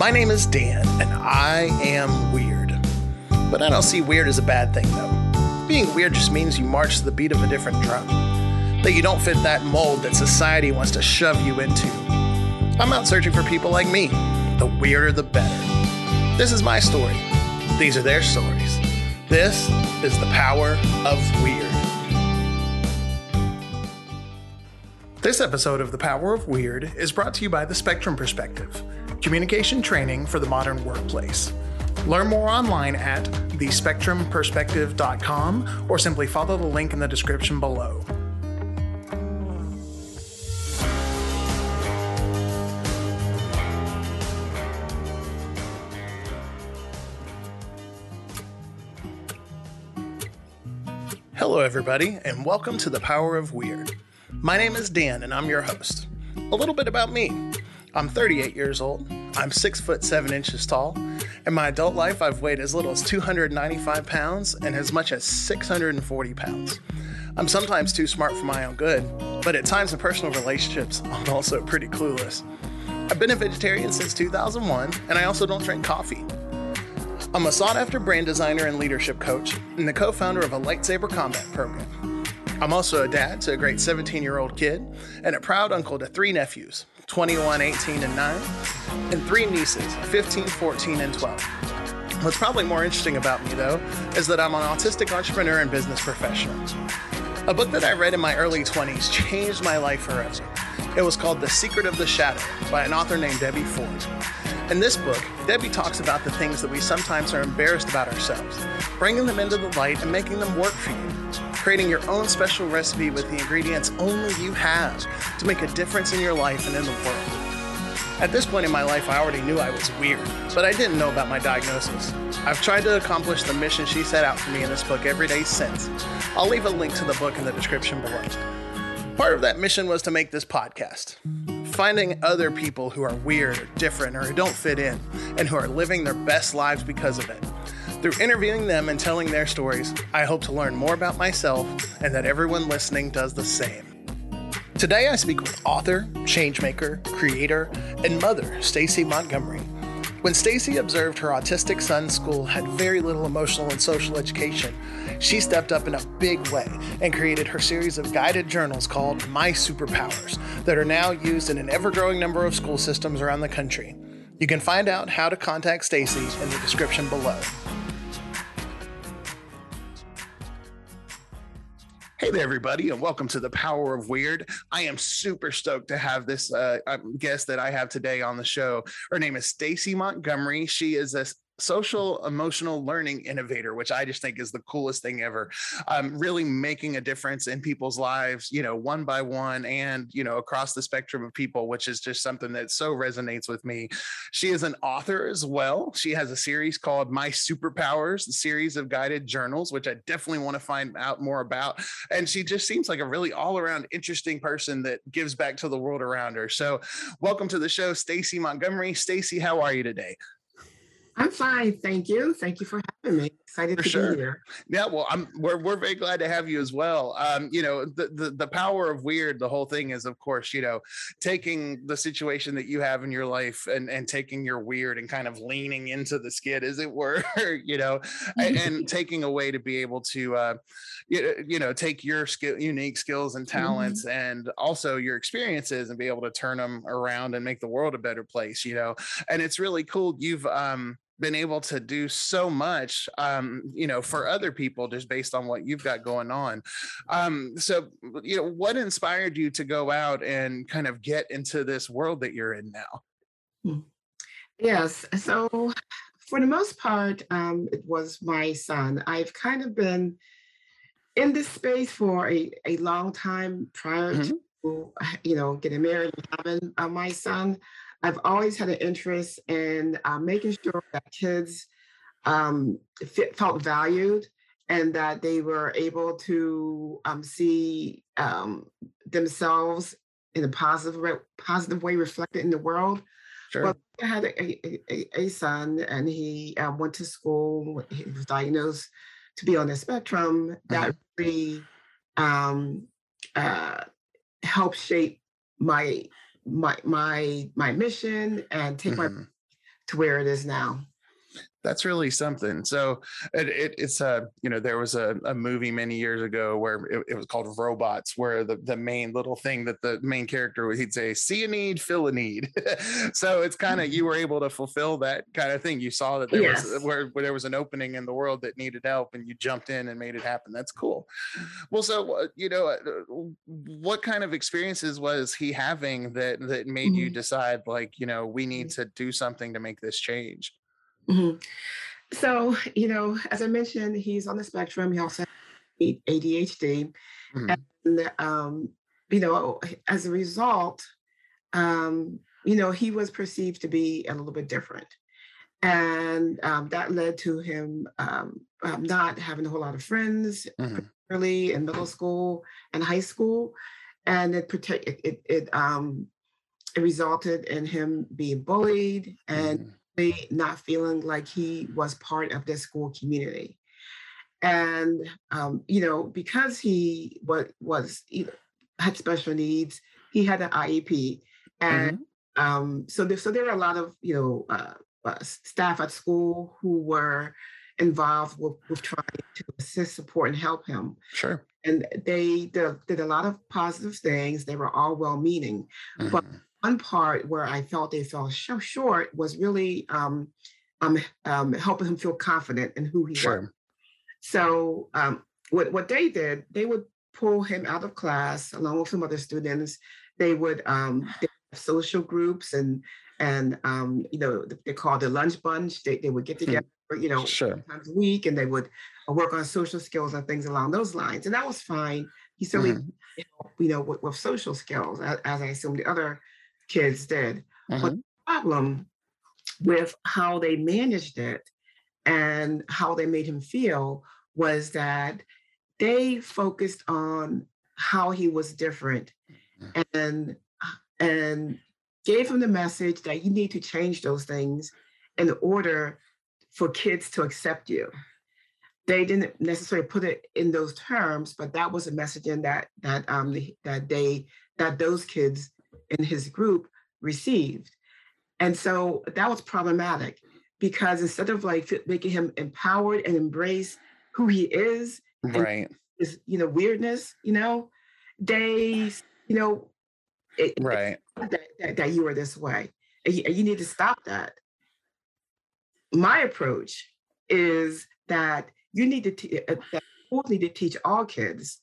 My name is Dan, and I am weird. But I don't see weird as a bad thing, though. Being weird just means you march to the beat of a different drum, that you don't fit that mold that society wants to shove you into. I'm out searching for people like me. The weirder, the better. This is my story. These are their stories. This is the power of weird. This episode of The Power of Weird is brought to you by The Spectrum Perspective, communication training for the modern workplace. Learn more online at thespectrumperspective.com or simply follow the link in the description below. Hello, everybody, and welcome to The Power of Weird. My name is Dan, and I'm your host. A little bit about me I'm 38 years old, I'm 6 foot 7 inches tall. In my adult life, I've weighed as little as 295 pounds and as much as 640 pounds. I'm sometimes too smart for my own good, but at times in personal relationships, I'm also pretty clueless. I've been a vegetarian since 2001, and I also don't drink coffee. I'm a sought after brand designer and leadership coach, and the co founder of a lightsaber combat program. I'm also a dad to a great 17 year old kid, and a proud uncle to three nephews 21, 18, and 9, and three nieces 15, 14, and 12. What's probably more interesting about me, though, is that I'm an autistic entrepreneur and business professional. A book that I read in my early 20s changed my life forever. It was called The Secret of the Shadow by an author named Debbie Ford. In this book, Debbie talks about the things that we sometimes are embarrassed about ourselves, bringing them into the light and making them work for you. Creating your own special recipe with the ingredients only you have to make a difference in your life and in the world. At this point in my life, I already knew I was weird, but I didn't know about my diagnosis. I've tried to accomplish the mission she set out for me in this book every day since. I'll leave a link to the book in the description below. Part of that mission was to make this podcast finding other people who are weird or different or who don't fit in and who are living their best lives because of it. Through interviewing them and telling their stories, I hope to learn more about myself and that everyone listening does the same. Today I speak with author, changemaker, creator, and mother Stacey Montgomery. When Stacey observed her autistic son's school had very little emotional and social education, she stepped up in a big way and created her series of guided journals called My Superpowers that are now used in an ever growing number of school systems around the country. You can find out how to contact Stacey in the description below. Hey there, everybody, and welcome to the Power of Weird. I am super stoked to have this uh, um, guest that I have today on the show. Her name is Stacey Montgomery. She is a social emotional learning innovator which i just think is the coolest thing ever. Um, really making a difference in people's lives you know one by one and you know across the spectrum of people which is just something that so resonates with me. She is an author as well. She has a series called my superpowers the series of guided journals which i definitely want to find out more about. And she just seems like a really all-around interesting person that gives back to the world around her. So welcome to the show stacey montgomery. Stacey how are you today I'm fine, thank you. Thank you for having me. Excited for to sure. be here. Yeah, well, I'm we're we're very glad to have you as well. Um, you know, the, the the power of weird, the whole thing is of course, you know, taking the situation that you have in your life and and taking your weird and kind of leaning into the skid, as it were, you know, and, and, taking a way to be able to uh you know, take your skill unique skills and talents mm-hmm. and also your experiences and be able to turn them around and make the world a better place, you know. And it's really cool. You've um been able to do so much um, you know for other people just based on what you've got going on um, so you know what inspired you to go out and kind of get into this world that you're in now hmm. yes so for the most part um, it was my son i've kind of been in this space for a, a long time prior mm-hmm. to you know getting married and having uh, my son I've always had an interest in uh, making sure that kids um, fit, felt valued and that they were able to um, see um, themselves in a positive re- positive way reflected in the world. Sure. Well, I had a, a, a son, and he uh, went to school. He was diagnosed to be on the spectrum. That mm-hmm. really um, uh, helped shape my my my my mission and take mm-hmm. my to where it is now that's really something. So it, it, it's a you know there was a, a movie many years ago where it, it, was called Robots, where the the main little thing that the main character would he'd say see a need, fill a need. so it's kind of you were able to fulfill that kind of thing. You saw that there yes. was where, where there was an opening in the world that needed help, and you jumped in and made it happen. That's cool. Well, so uh, you know uh, what kind of experiences was he having that that made mm-hmm. you decide like you know we need mm-hmm. to do something to make this change? Mm-hmm. So, you know, as I mentioned, he's on the spectrum. He also has ADHD. Mm-hmm. And, um, you know, as a result, um, you know, he was perceived to be a little bit different. And um, that led to him um, um, not having a whole lot of friends, mm-hmm. early in middle school and high school. And it, it, it, it, um, it resulted in him being bullied and mm-hmm not feeling like he was part of the school community. And um, you know, because he was was you know, had special needs, he had an IEP, and mm-hmm. um, so there, so there were a lot of you know uh, uh, staff at school who were involved with, with trying to assist, support, and help him. Sure. And they did, did a lot of positive things. They were all well-meaning, mm-hmm. but one part where I felt they fell so short was really um, um, um, helping him feel confident in who he sure. was. So um, what what they did, they would pull him out of class along with some other students. They would um, they social groups and and um, you know they called the lunch bunch. They they would get hmm. together, you know, sure. times a week, and they would work on social skills and things along those lines. And that was fine. He certainly, mm-hmm. you know, with, with social skills, as, as I assume the other kids did. Mm-hmm. But the problem with how they managed it and how they made him feel was that they focused on how he was different mm-hmm. and and gave him the message that you need to change those things in order for kids to accept you they didn't necessarily put it in those terms but that was a messaging that that um that they that those kids in his group received. And so that was problematic because instead of like making him empowered and embrace who he is, right? His, you know, weirdness, you know, they, you know, it, right, that, that, that, you are this way, and you, you need to stop that. My approach is that you need to te- uh, that schools need to teach all kids,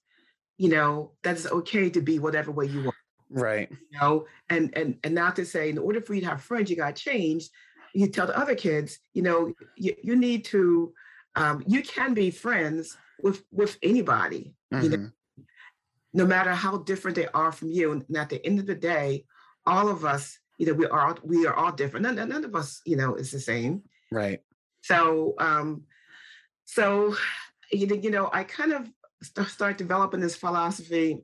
you know, that it's okay to be whatever way you want right. you know and and and not to say in order for you to have friends you got to change. You tell the other kids you know you, you need to um, you can be friends with with anybody mm-hmm. you know no matter how different they are from you. And at the end of the day all of us you know we are we are all different. None, none of us you know is the same. Right. So um so you know i kind of start developing this philosophy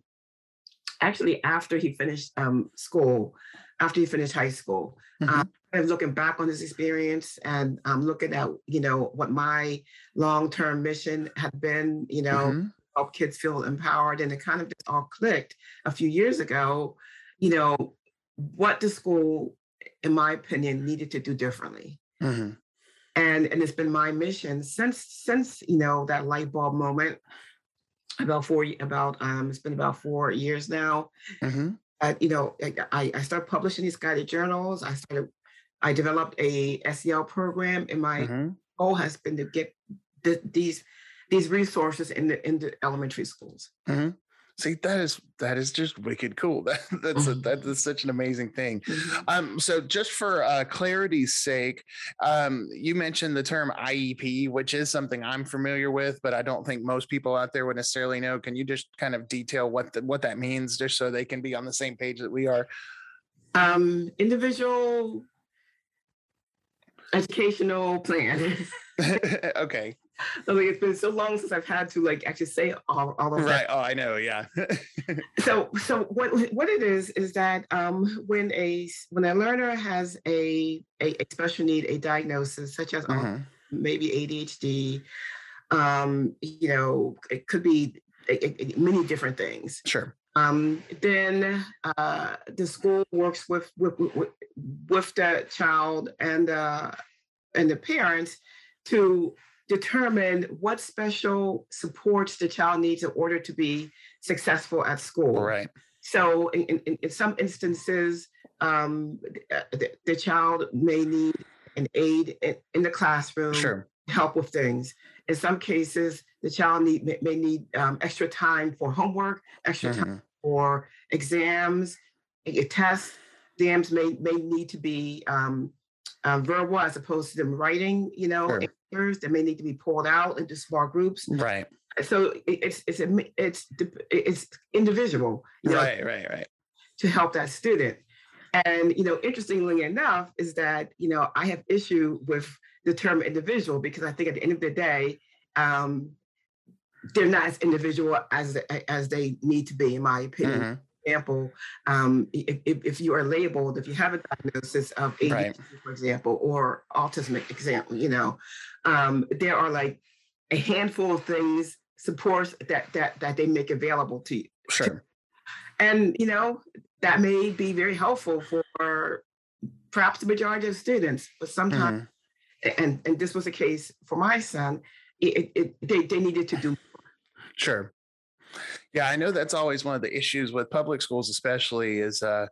actually after he finished um, school, after he finished high school. Mm-hmm. Um, kind of looking back on his experience and um, looking at you know what my long-term mission had been, you know, mm-hmm. help kids feel empowered, and it kind of just all clicked a few years ago. You know, what the school, in my opinion, needed to do differently. Mm-hmm. And, and it's been my mission since since you know that light bulb moment about four about um it's been about four years now mm-hmm. uh, you know I, I started publishing these guided journals i started i developed a sel program and my mm-hmm. goal has been to get the, these these resources in the in the elementary schools mm-hmm. See, that is that is just wicked cool. That that's a, that is such an amazing thing. Mm-hmm. Um, so just for uh, clarity's sake, um, you mentioned the term IEP, which is something I'm familiar with, but I don't think most people out there would necessarily know. Can you just kind of detail what the, what that means, just so they can be on the same page that we are? Um, individual educational plan. okay. I mean, it's been so long since I've had to like actually say all, all of right. that. Right. Oh, I know. Yeah. so, so what what it is is that um, when a when a learner has a a, a special need, a diagnosis such as mm-hmm. maybe ADHD, um, you know, it could be a, a, many different things. Sure. Um, then uh, the school works with with, with, with the child and uh, and the parents to determine what special supports the child needs in order to be successful at school. Right. So in, in, in some instances, um, the, the, child may need an aid in, in the classroom, sure. help with things. In some cases, the child need, may, may need um, extra time for homework, extra mm-hmm. time for exams, tests. Exams may, may need to be um, um, verbal as opposed to them writing, you know, sure. That may need to be pulled out into small groups. Right. So it's it's it's it's individual. right, know, right, right. To help that student. And you know, interestingly enough, is that you know I have issue with the term individual because I think at the end of the day, um, they're not as individual as as they need to be, in my opinion. Mm-hmm. Example, um, if, if, you are labeled, if you have a diagnosis of ADHD, right. for example, or autism, example, you know, um, there are like a handful of things supports that that that they make available to you. Sure. And you know that may be very helpful for perhaps the majority of students, but sometimes, mm-hmm. and and this was the case for my son. It, it, they they needed to do. More. Sure. Yeah, I know that's always one of the issues with public schools, especially is, uh,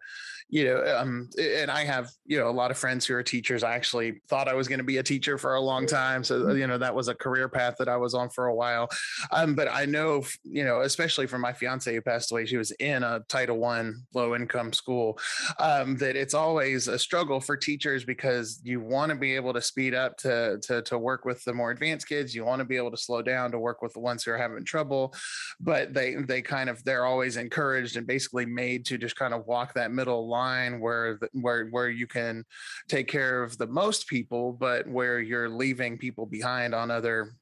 you know, um, and I have, you know, a lot of friends who are teachers. I actually thought I was going to be a teacher for a long time. So, you know, that was a career path that I was on for a while. Um, but I know, you know, especially for my fiance who passed away, she was in a Title One low income school, um, that it's always a struggle for teachers because you want to be able to speed up to, to, to work with the more advanced kids. You want to be able to slow down to work with the ones who are having trouble, but they, they kind of they're always encouraged and basically made to just kind of walk that middle line where the, where where you can take care of the most people, but where you're leaving people behind on other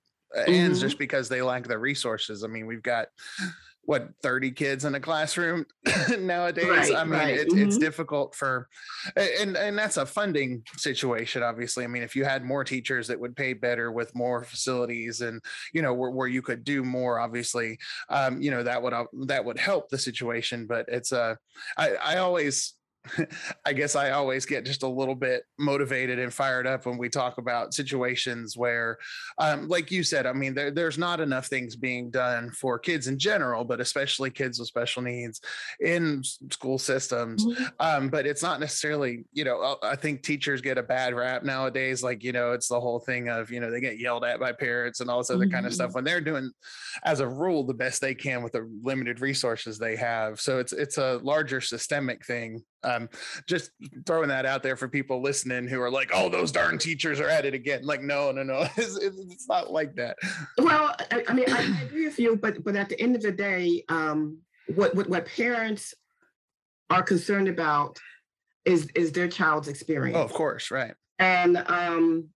ends mm-hmm. just because they lack the resources. I mean, we've got what 30 kids in a classroom nowadays right, i mean right. it, mm-hmm. it's difficult for and and that's a funding situation obviously i mean if you had more teachers that would pay better with more facilities and you know where, where you could do more obviously um, you know that would uh, that would help the situation but it's a uh, I, I always I guess I always get just a little bit motivated and fired up when we talk about situations where, um, like you said, I mean, there, there's not enough things being done for kids in general, but especially kids with special needs in school systems. Mm-hmm. Um, but it's not necessarily, you know, uh, I think teachers get a bad rap nowadays. Like, you know, it's the whole thing of, you know, they get yelled at by parents and all this other mm-hmm. kind of stuff when they're doing, as a rule, the best they can with the limited resources they have. So it's, it's a larger systemic thing um, just throwing that out there for people listening who are like, "Oh, those darn teachers are at it again." Like, no, no, no, it's, it's not like that. Well, I, I mean, I, I, agree with you, but but at the end of the day, um, what, what what parents are concerned about is is their child's experience. Oh, of course, right. And um,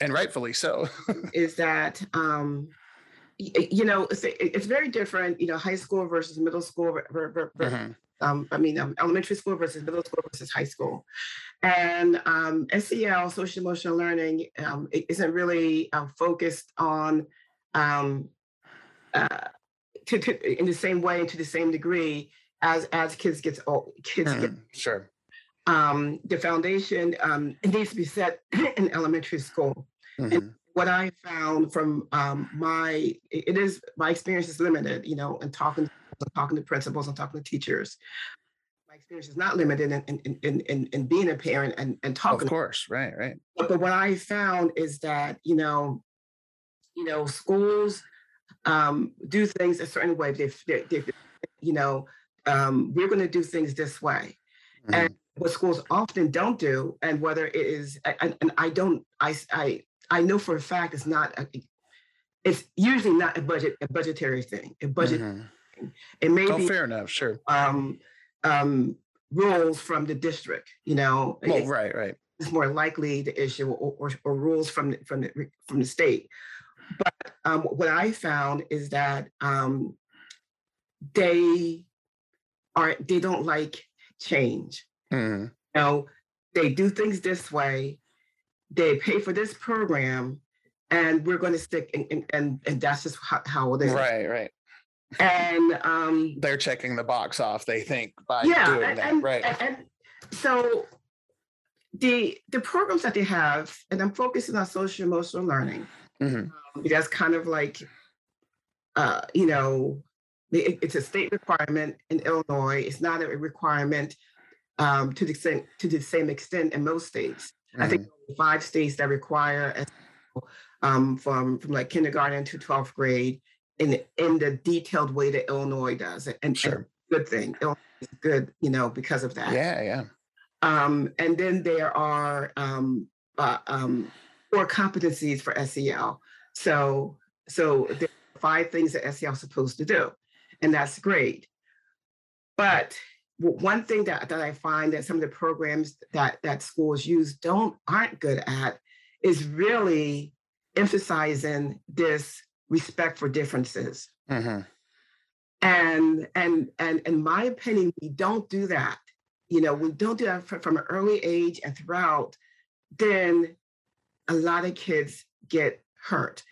and rightfully so. is that um, you know it's, it's very different, you know, high school versus middle school. Mm-hmm um, I mean, um, elementary school versus middle school versus high school. And um, SEL, social emotional learning, um, it isn't really uh, focused on um, uh, to, to, in the same way and to the same degree as as kids get old. Kids mm, get sure. Um, the foundation um, it needs to be set in elementary school. Mm-hmm. And what I found from um, my it is my experience is limited, you know, and talking I'm talking to principals, I'm talking to teachers. My experience is not limited in, in, in, in, in being a parent and, and talking. Of course, right, right. But, but what I found is that, you know, you know, schools um, do things a certain way. They, they, they you know, um, we're going to do things this way. Mm-hmm. And what schools often don't do, and whether it is, and, and I don't, I, I, I know for a fact it's not, a, it's usually not a budget, a budgetary thing. A budget mm-hmm. It may oh, be fair enough, sure. Um, um, rules from the district, you know. Well, it, right, right. It's more likely the issue or, or, or, rules from the, from the from the state. But um, what I found is that um, they are they don't like change. Mm-hmm. You know, they do things this way. They pay for this program, and we're going to stick and and and, and that's just how, how it is. Right, right And um, they're checking the box off, they think, by yeah, doing and, that. and, right. and, so the the programs that they have, and I'm focusing on social emotional learning. Mhm. Um, that's kind of like, uh, you know, it- it's a state requirement in Illinois. It's not a requirement um, to the same to the same extent in most states. I think Mhm. five states that require um, from from like kindergarten to twelfth grade in in the detailed way that Illinois does, and, and Sure. good thing. Illinois is good, you know, because of that. Yeah, yeah. Um, and then there are um, uh, um, four competencies for SEL. So, so there are five things that SEL is supposed to do, and that's great. But one thing that, that I find that some of the programs that that schools use don't aren't good at is really emphasizing this respect for differences. hmm And and and in my opinion, we don't do that. You know, we don't do that fr- from an early age and throughout. Then a lot of kids get hurt,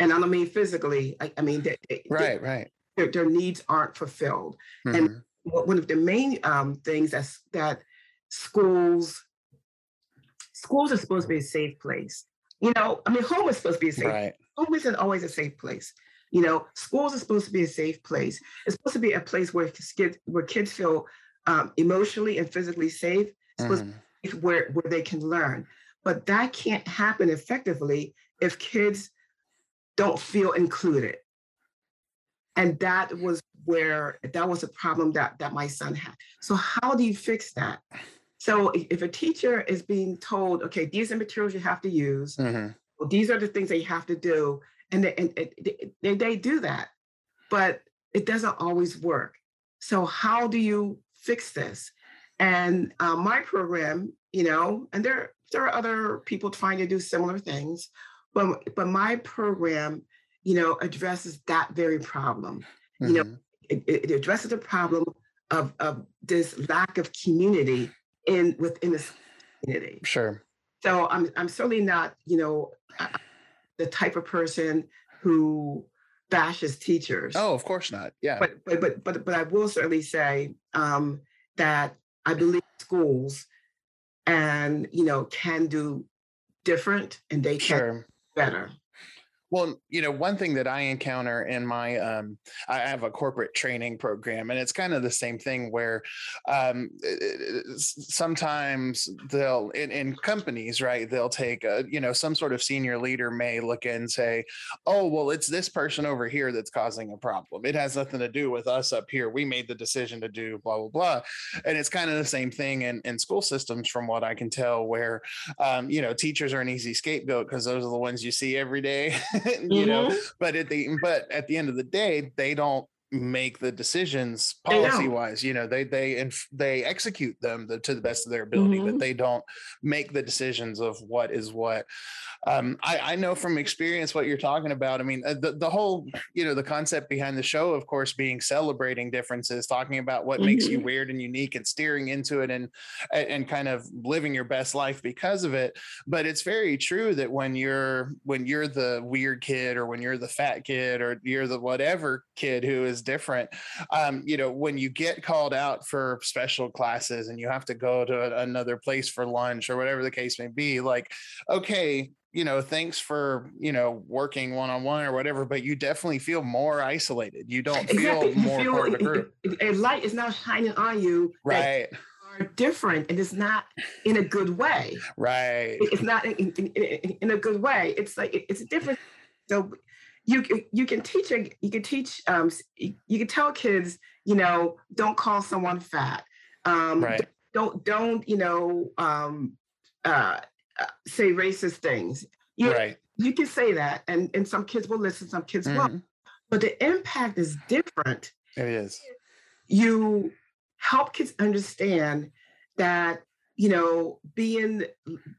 and I don't mean physically. I, I mean, they, they- they- Right, right. their, their needs aren't fulfilled. Mhm. One one of the main um, things that's that schools schools are supposed to be a safe place. You know, I mean, home is supposed to be a safe Right. home isn't always a safe place. You know, schools are supposed to be a safe place. It's supposed to be a place where kids where kids feel um, emotionally and physically safe. It's supposed Mhm. to be where where they can learn. But that can't happen effectively if kids don't feel included. And that was where that was a problem that that my son had. So how do you fix that? So if a teacher is being told, okay, these are materials you have to use, Mhm. well, these are the things that you have to do and they, and they, they do that but it doesn't always work so how do you fix this and uh, my program you know and there there are other people trying to do similar things but but my program you know addresses that very problem you know, Mhm. it, it it addresses the problem of of this lack of community in within the community Sure. so I'm I'm certainly not, you know, the type of person who bashes teachers. Oh, of course not. Yeah. But but but but but I will certainly say um, that I believe schools and you know can do different and they can Sure. do better. Well, you know, one thing that I encounter in my, um, I have a corporate training program, and it's kind of the same thing where um, it- it- s- sometimes they'll, in, in companies, right, they'll take, a, you know, some sort of senior leader may look and say, oh, well, it's this person over here that's causing a problem. It has nothing to do with us up here. We made the decision to do blah, blah, blah. And it's kind of the same thing in, in school systems, from what I can tell, where, um, you know, teachers are an easy scapegoat because those are the ones you see every day. you know Mhm. but at the but at the end of the day they don't make the decisions policy wise you know they they inf- they execute them the, to the best of their ability but Mhm. they don't make the decisions of what is what um i i know from experience what you're talking about i mean uh, the, the whole you know the concept behind the show of course being celebrating differences talking about what makes you Mhm. weird and unique and steering into it and and and kind of living your best life because of it but it's very true that when you're when you're the weird kid or when you're the fat kid or you're the whatever kid who is different um you know when you get called out for special classes and you have to go to another place for lunch or whatever the case may be like okay you know thanks for you know working one-on-one or whatever but you definitely feel more isolated you don't feel You more feel part of the group a light is now shining on you right are different and it's not in a good way. right it's not in, in, in, in a good way. It's like it's a different. So you you can teach you can teach um you can tell kids you know don't call someone fat. Um, right Don't don't you know um uh, uh say racist things. You right you can say that and and some kids will listen, some kids won't. Mhm. But the impact is different. it is You help kids understand that you know being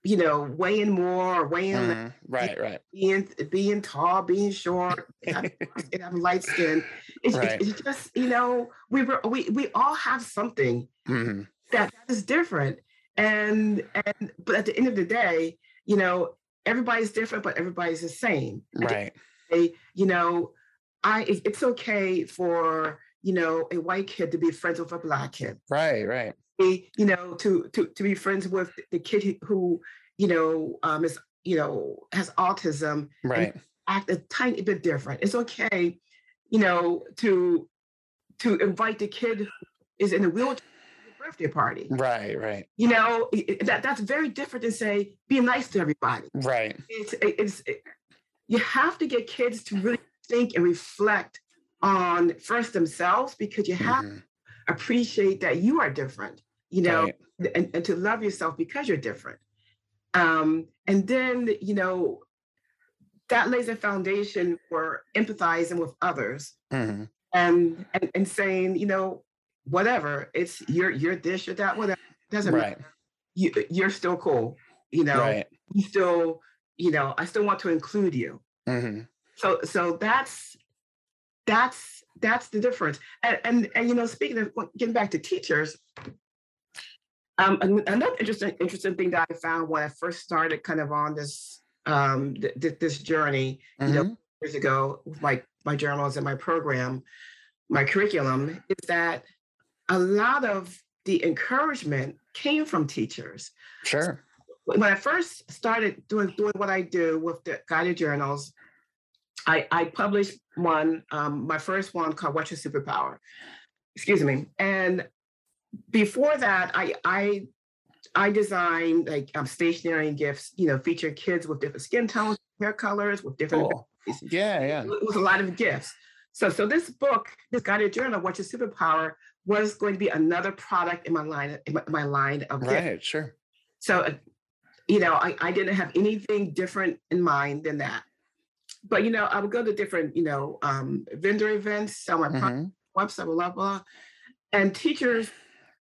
you know weighing more or weighing less Mhm. right right being being tall, being short, having, having light skin. It's, Right. it's just you know we were we we all have something Mhm. that is different, and and but at the end of the day, you know everybody's different, but everybody's the same. Right day, you know I it's okay for you know a white kid to be friends with a black kid. Right, right. You know, to to to be friends with the kid who you know um, is you know has autism. Right. act a tiny bit different. It's okay, you know, to to invite the kid who is in a wheelchair to the birthday party. Right, right. You know, that that's very different than say be nice to everybody. Right. It's it's it, you have to get kids to really think and reflect on first themselves because you have Mhm. to appreciate that you are different. You know, Right. and, and to love yourself because you're different. Um, and then, you know, that lays a foundation for empathizing with others Mhm. and, and and saying, you know, whatever, it's you're you're this, you're that, whatever. Doesn't Right. matter. You you're still cool. You know, Right. you still, you know, I still want to include you. Mhm. So so that's that's that's the difference. And and, and you know, speaking of getting back to teachers, um, another interesting interesting thing that I found when I first started kind of on this um th- th- this journey, you know, Mhm. years ago with my my journals and my program, my curriculum, is that a lot of the encouragement came from teachers Sure. when I first started doing doing what I do with the guided journals, I, I published one, um, my first one called What's Your Superpower? Excuse me. And before that, I I I designed like um, stationery and gifts, you know, feature kids with different skin tones, hair colors, with different Cool. Yeah, yeah. it was a lot of gifts. So, so this book, this guided journal, What's Your Superpower, was going to be another product in my line, in my, my line of gifts. Right, sure. So, uh, you know, I, I didn't have anything different in mind than that. But, you know, I would go to different, you know, um, vendor events, sell my product, Mhm. website, blah, blah, blah. And teachers,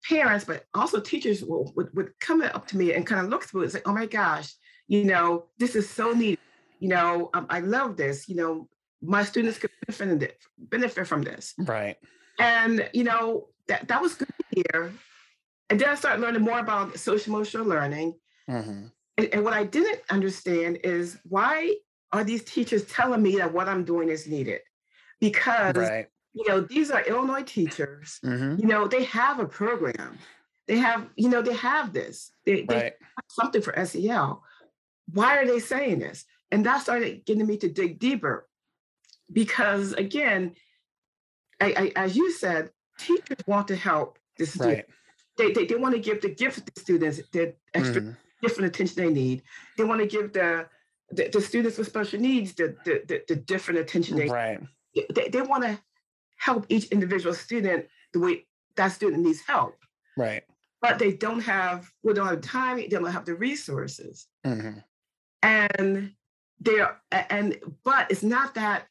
parents, but also teachers will, would, would come up to me and kind of look through it and say, oh my gosh, you know, this is so neat. You know, um, I love this. You know, my students could benefit, benefit from this. Right. And, you know, that, that was good to hear. And then I started learning more about social emotional learning. Mhm. And, and what I didn't understand is why are these teachers telling me that what I'm doing is needed? Because Right. You know these are Illinois teachers. Mhm. You know they have a program. They have you know they have this. They, they Right. have something for SEL. Why are they saying this? And that started getting me to dig deeper, because again, I, I, as you said, teachers want to help the students. Right. They, they, they want to give the gifted students the extra Mhm. different attention they need. They want to give the the, the students with special needs the, the, the, the different attention they Right. they, they want to help each individual student the way that student needs help. Right. But they don't have we don't have time, they don't have the resources. Mhm. And they're and but it's not that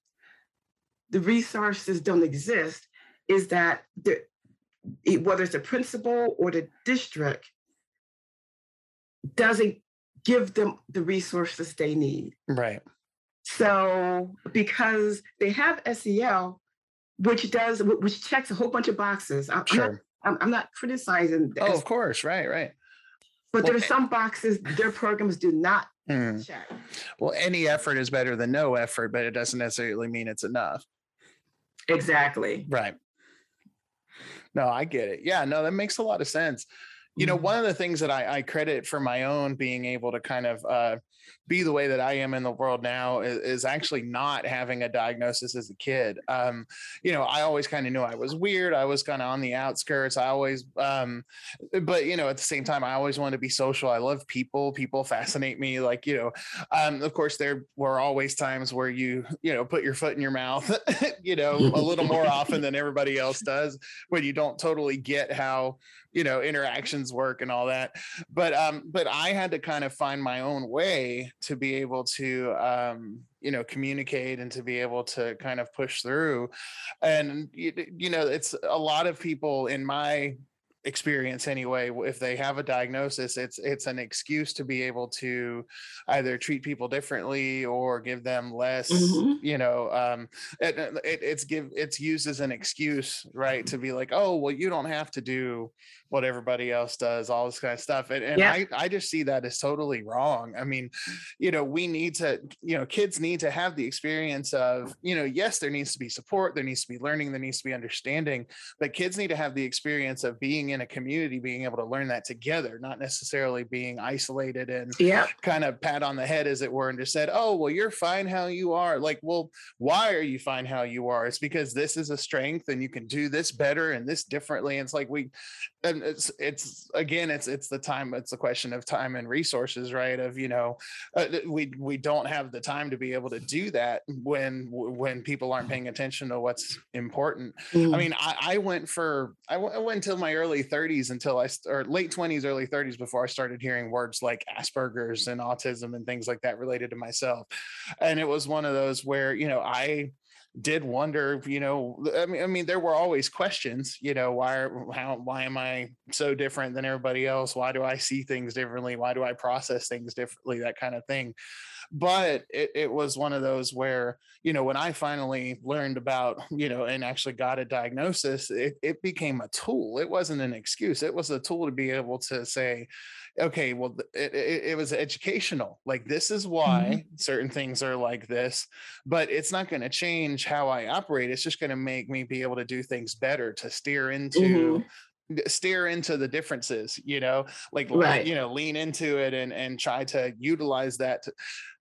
the resources don't exist, is that the whether it's the principal or the district doesn't give them the resources they need. Right. So because they have SEL, which does which checks a whole bunch of boxes. I'm, I'm not, I'm, I'm not criticizing, the Oh, of course. Right. Right. but well, there are some boxes their programs do not Mhm. check. Well, any effort is better than no effort, but it doesn't necessarily mean it's enough. Exactly. Right. No, I get it. Yeah, no, that makes a lot of sense. You know, Mhm. one of the things that I, I credit for my own being able to kind of uh, be the way that I am in the world now is, is actually not having a diagnosis as a kid. Um, you know, I always kind of knew I was weird. I was kind of on the outskirts. I always, um, but you know, at the same time, I always wanted to be social. I love people. People fascinate me. Like, you know, um, of course, there were always times where you, you know, put your foot in your mouth, you know, a little more often than everybody else does when you don't totally get how you know interactions work and all that. But um but i had to kind of find my own way to be able to um you know communicate and to be able to kind of push through. And you, you know it's a lot of people in my experience anyway if they have a diagnosis it's it's an excuse to be able to either treat people differently or give them less mm-hmm. you know um it, it, it's give it's used as an excuse right to be like oh well you don't have to do what everybody else does, all this kind of stuff. And, and yeah. I, I just see that as totally wrong. I mean, you know, we need to, you know, kids need to have the experience of, you know, yes, there needs to be support, there needs to be learning, there needs to be understanding, but kids need to have the experience of being in a community, being able to learn that together, not necessarily being isolated and yeah. kind of pat on the head, as it were, and just said, oh, well, you're fine how you are. Like, well, why are you fine how you are? It's because this is a strength and you can do this better and this differently. And it's like we, and it's it's again it's it's the time it's a question of time and resources right of you know uh, we we don't have the time to be able to do that when when people aren't paying attention to what's important mm. i mean I, I, went for I, w- I went until my early 30s until i or late 20s early 30s before i started hearing words like asperger's and autism and things like that related to myself. And it was one of those where you know i did wonder, you know, I mean, I mean, there were always questions, you know, why, how, why am I so different than everybody else? Why do I see things differently? Why do I process things differently? That kind of thing. But it, it was one of those where, you know, when I finally learned about, you know, and actually got a diagnosis, it, it became a tool. It wasn't an excuse. It was a tool to be able to say, okay, well, it, it, it was educational. Like, this is why mm-hmm. certain things are like this, but it's not going to change how I operate. It's just going to make me be able to do things better to steer into. Mm-hmm steer into the differences you know like right. you know lean into it and and try to utilize that to,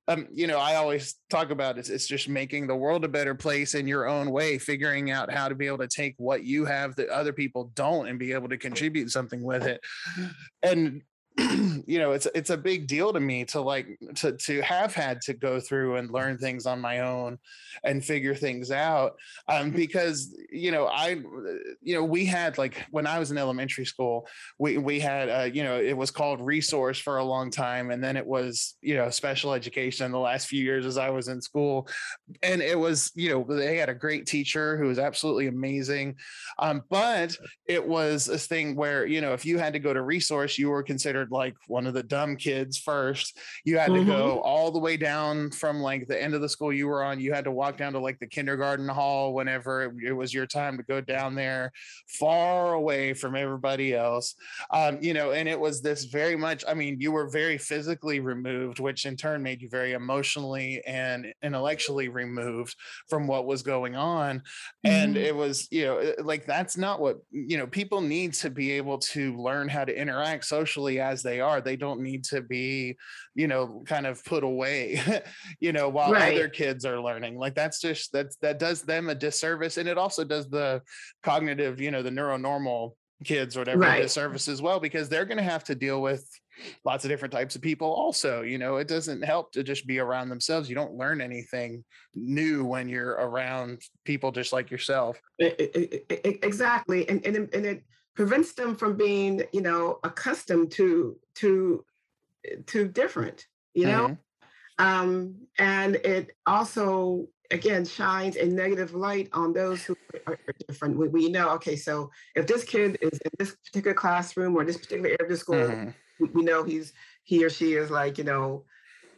um, you know, I always talk about it. It's just making the world a better place in your own way, figuring out how to be able to take what you have that other people don't and be able to contribute something with it. Mm-hmm. And you know it's it's a big deal to me to like to to have had to go through and learn things on my own and figure things out um because you know i you know we had like when i was in elementary school we we had uh you know it was called resource for a long time and then it was you know special education in the last few years as i was in school and it was you know they had a great teacher who was absolutely amazing um but it was a thing where you know if you had to go to resource you were considered like one of the dumb kids first. You had mm-hmm. to go all the way down from like the end of the school you were on. You had to walk down to like the kindergarten hall whenever it, it was your time to go down there, far away from everybody else. Um, you know, and it was this very much, I mean, you were very physically removed, which in turn made you very emotionally and intellectually removed from what was going on. Mm-hmm. And it was, you know, like that's not what, you know, people need to be able to learn how to interact socially as as they are they don't need to be you know kind of put away you know while right. other kids are learning like that's just that's that does them a disservice and it also does the cognitive you know the neuronormal kids or whatever right. disservice as well because they're going to have to deal with lots of different types of people also you know it doesn't help to just be around themselves you don't learn anything new when you're around people just like yourself exactly and and, and it prevents them from being, you know, accustomed to to to different, you know. Mm-hmm. Um, and it also again shines a negative light on those who are different. We, we know, okay, so if this kid is in this particular classroom or this particular area of the school, mm-hmm. we, we, know he's he or she is like, you know,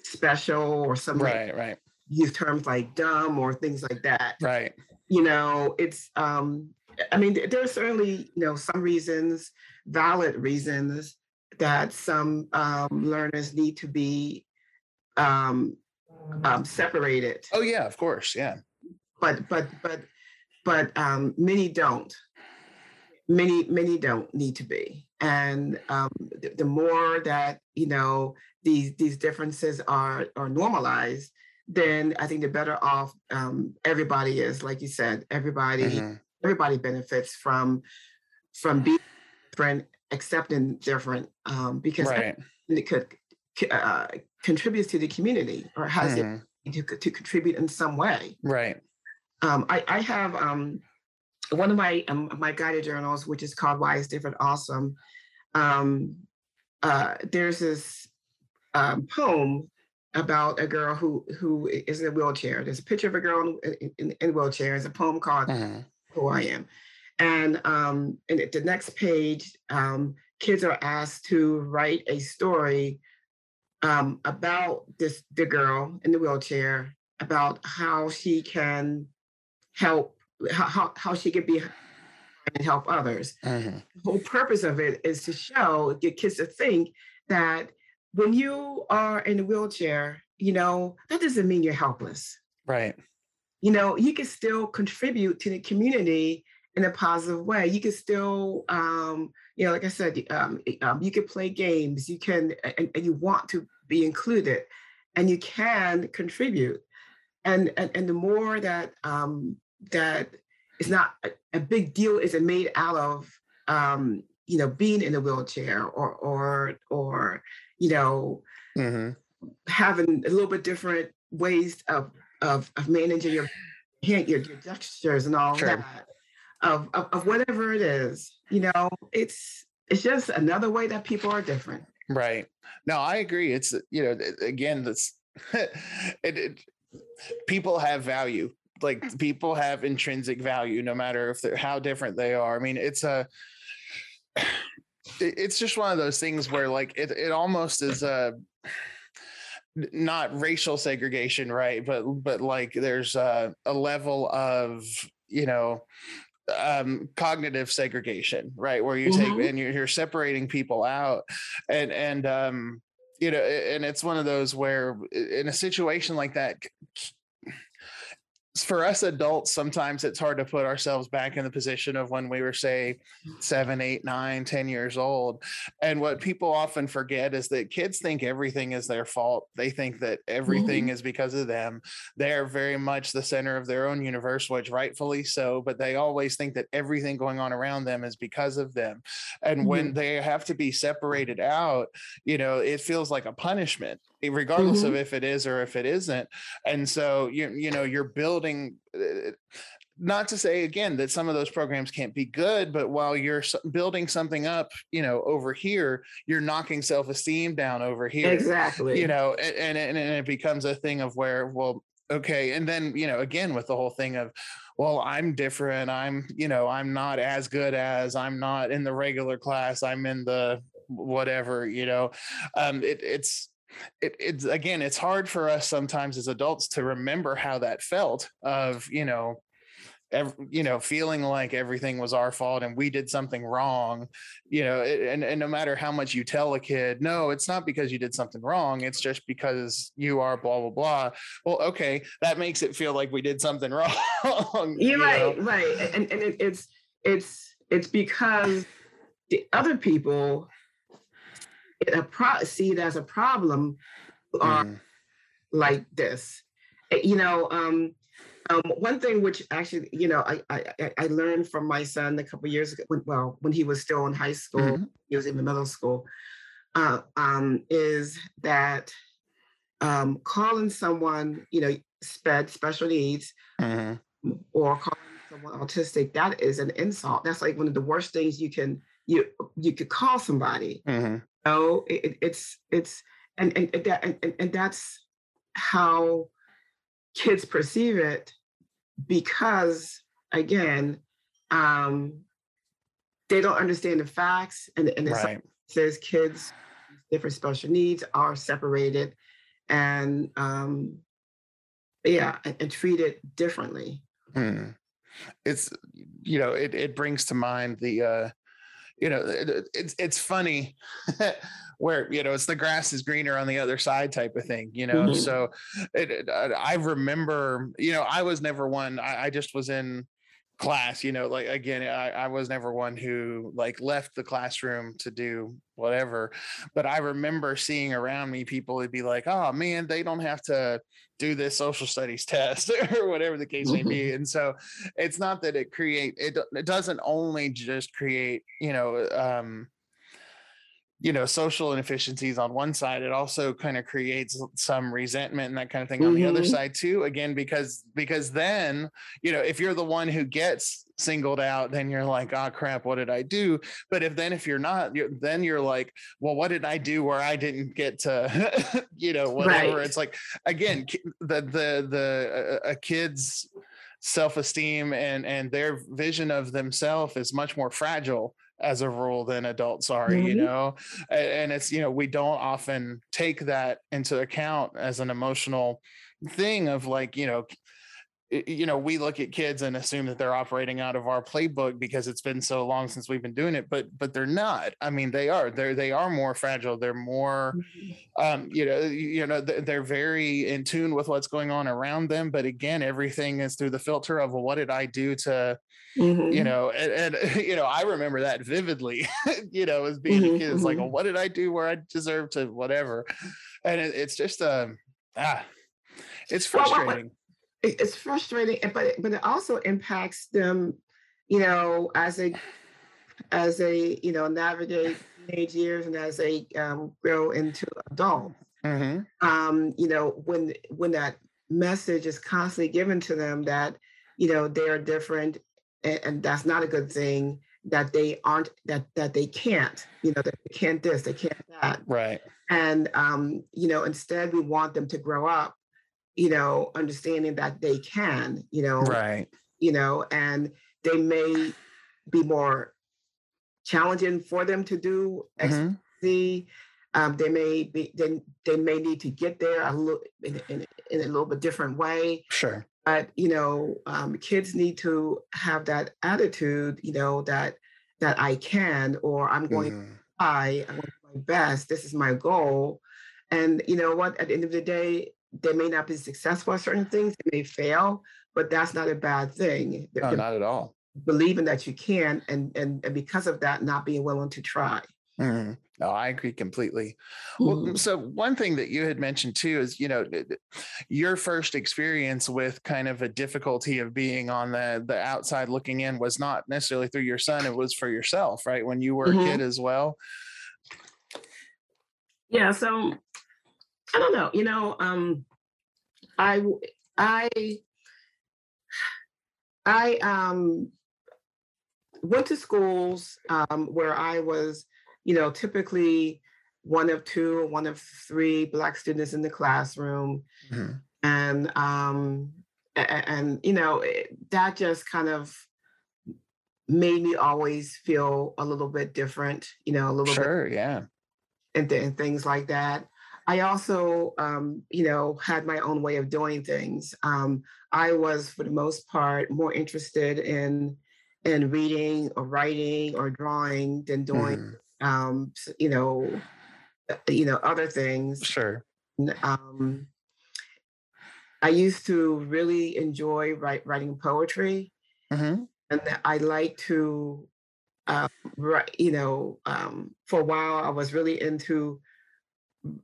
special or something. Right, right. Use terms like dumb or things like that. Right. You know, it's um I mean, there are certainly, you know, some reasons, valid reasons that some um, learners need to be um, um, separated. Oh yeah, of course, yeah. But but but but um, many don't. Many many don't need to be, and um, the, the more that you know these these differences are are normalized, then I think the better off um, everybody is. Like you said, everybody. Mm-hmm everybody benefits from from being different, accepting different, um, because right. it could uh, contributes to the community or has mm. it to, to contribute in some way. Right. Um, I, I have um, one of my um, my guided journals, which is called "Why Is Different Awesome." Um, uh, there's this um, poem about a girl who who is in a wheelchair. There's a picture of a girl in, in, in a wheelchair. It's a poem called mm who I am. And um, and at the next page, um, kids are asked to write a story um, about this the girl in the wheelchair about how she can help how, how she can be and help others. Mm-hmm. The whole purpose of it is to show get kids to think that when you are in a wheelchair, you know, that doesn't mean you're helpless. Right. You know, you can still contribute to the community in a positive way. You can still, um, you know, like I said, um, um, you can play games. You can, and, and, you want to be included, and you can contribute. And and, and the more that um, that it's not a, a big deal isn't made out of, um, you know, being in a wheelchair or or or you know, mm-hmm. having a little bit different ways of of, of managing your your, your gestures and all sure. that of, of, of whatever it is. You know, it's it's just another way that people are different. Right. No, I agree. It's you know, again, that's it, it, people have value. Like mm. people have intrinsic value, no matter if they're how different they are. I mean, it's a it's just one of those things where like it, it almost is a not racial segregation right but but like there's a, a level of you know um, cognitive segregation, right? Where you mm-hmm. take and you're, you're, separating people out, and and um, you know, and it's one of those where in a situation like that, for us adults, sometimes it's hard to put ourselves back in the position of when we were, say, seven, eight, nine, ten years old. And what people often forget is that kids think everything is their fault. They think that everything mm-hmm. is because of them. They're very much the center of their own universe, which rightfully so, but they always think that everything going on around them is because of them. And mm-hmm. when they have to be separated out, you know, it feels like a punishment regardless mm-hmm. of if it is or if it isn't and so you you know you're building uh, not to say again that some of those programs can't be good but while you're building something up you know over here you're knocking self-esteem down over here exactly you know and, and, and it becomes a thing of where well okay and then you know again with the whole thing of well i'm different i'm you know i'm not as good as i'm not in the regular class i'm in the whatever you know um it, it's it, it's again it's hard for us sometimes as adults to remember how that felt of you know every, you know feeling like everything was our fault and we did something wrong you know and, and no matter how much you tell a kid no it's not because you did something wrong it's just because you are blah blah blah well okay that makes it feel like we did something wrong you're you right know? right and, and it, it's it's it's because the other people it pro- see it as a problem are mm. like this. Eh, you know, um, um, one thing which actually, you know, I, I, I learned from my son a couple years ago. When, well, when he was still in high school, mm-hmm. he was in the middle school. Uh, um, is that um, calling someone, you know, sped special needs, mm-hmm. or calling someone autistic, that is an insult. That's like one of the worst things you can you you could call somebody. Mm-hmm know it, it's it's and and that and, and that's how kids perceive it because again um they don't understand the facts and and right. says kids with different special needs are separated and um yeah and, and treated differently hmm. it's you know it, it brings to mind the uh you know, it's it's funny where you know it's the grass is greener on the other side type of thing, you know. Mm-hmm. So it, I remember, you know, I was never one. I, I just was in class you know like again I, I was never one who like left the classroom to do whatever but i remember seeing around me people would be like oh man they don't have to do this social studies test or whatever the case may be and so it's not that it create it, it doesn't only just create you know um you know social inefficiencies on one side it also kind of creates some resentment and that kind of thing mm-hmm. on the other mm-hmm. side too again because because then you know if you're the one who gets singled out then you're like oh crap what did i do but if then if you're not you're, then you're like well what did i do where i didn't get to you know whatever right. it's like again the the the a, a kid's self-esteem and and their vision of themselves is much more fragile as a rule than adults are mm-hmm. you know and, and it's you know we don't often take that into account as an emotional thing of like you know you know we look at kids and assume that they're operating out of our playbook because it's been so long since we've been doing it but but they're not i mean they are they're they are more fragile they're more mm-hmm. um you know you know they're very in tune with what's going on around them but again everything is through the filter of well, what did i do to mm-hmm. you know and, and, you know i remember that vividly you know as being mm-hmm. a kid it's like well, mm-hmm. what did i do where i deserve to whatever and it, it's just um ah it's frustrating it's frustrating, but but it also impacts them, you know, as they as they you know navigate teenage years and as they um, grow into adults. Mm-hmm. Um, you know, when when that message is constantly given to them that you know they are different and, and that's not a good thing that they aren't that that they can't you know that they can't this they can't that right and um you know instead we want them to grow up you know, understanding that they can, you know, right, you know, and they may be more challenging for them to do mm-hmm. Um, they may be they, they may need to get there a little in, in, in, a little bit different way. Sure. But you know, um, kids need to have that attitude, you know, that that I can or I'm going mm-hmm. to try, I'm going to do my best. This is my goal. And you know what? At the end of the day, they may not be successful at certain things, they may fail, but that's not a bad thing. No, not at all. Believing that you can, and and, and because of that, not being willing to try. Mm-hmm. No, I agree completely. Mm-hmm. Well, so one thing that you had mentioned too is, you know, your first experience with kind of a difficulty of being on the the outside looking in was not necessarily through your son; it was for yourself, right? When you were mm-hmm. a kid as well. Yeah. So I don't know. You know, um, I I I um, went to schools um, where I was, you know, typically one of two or one of three black students in the classroom, mm-hmm. and um, and, and you know it, that just kind of made me always feel a little bit different. You know, a little sure, bit, yeah, and, th- and things like that. I also, um, you know, had my own way of doing things. Um, I was, for the most part, more interested in in reading or writing or drawing than doing, mm. um, you know, uh, you know, other things. Sure. Um, I used to really enjoy write, writing poetry, mm-hmm. and I like to, uh, write, you know, um, for a while I was really into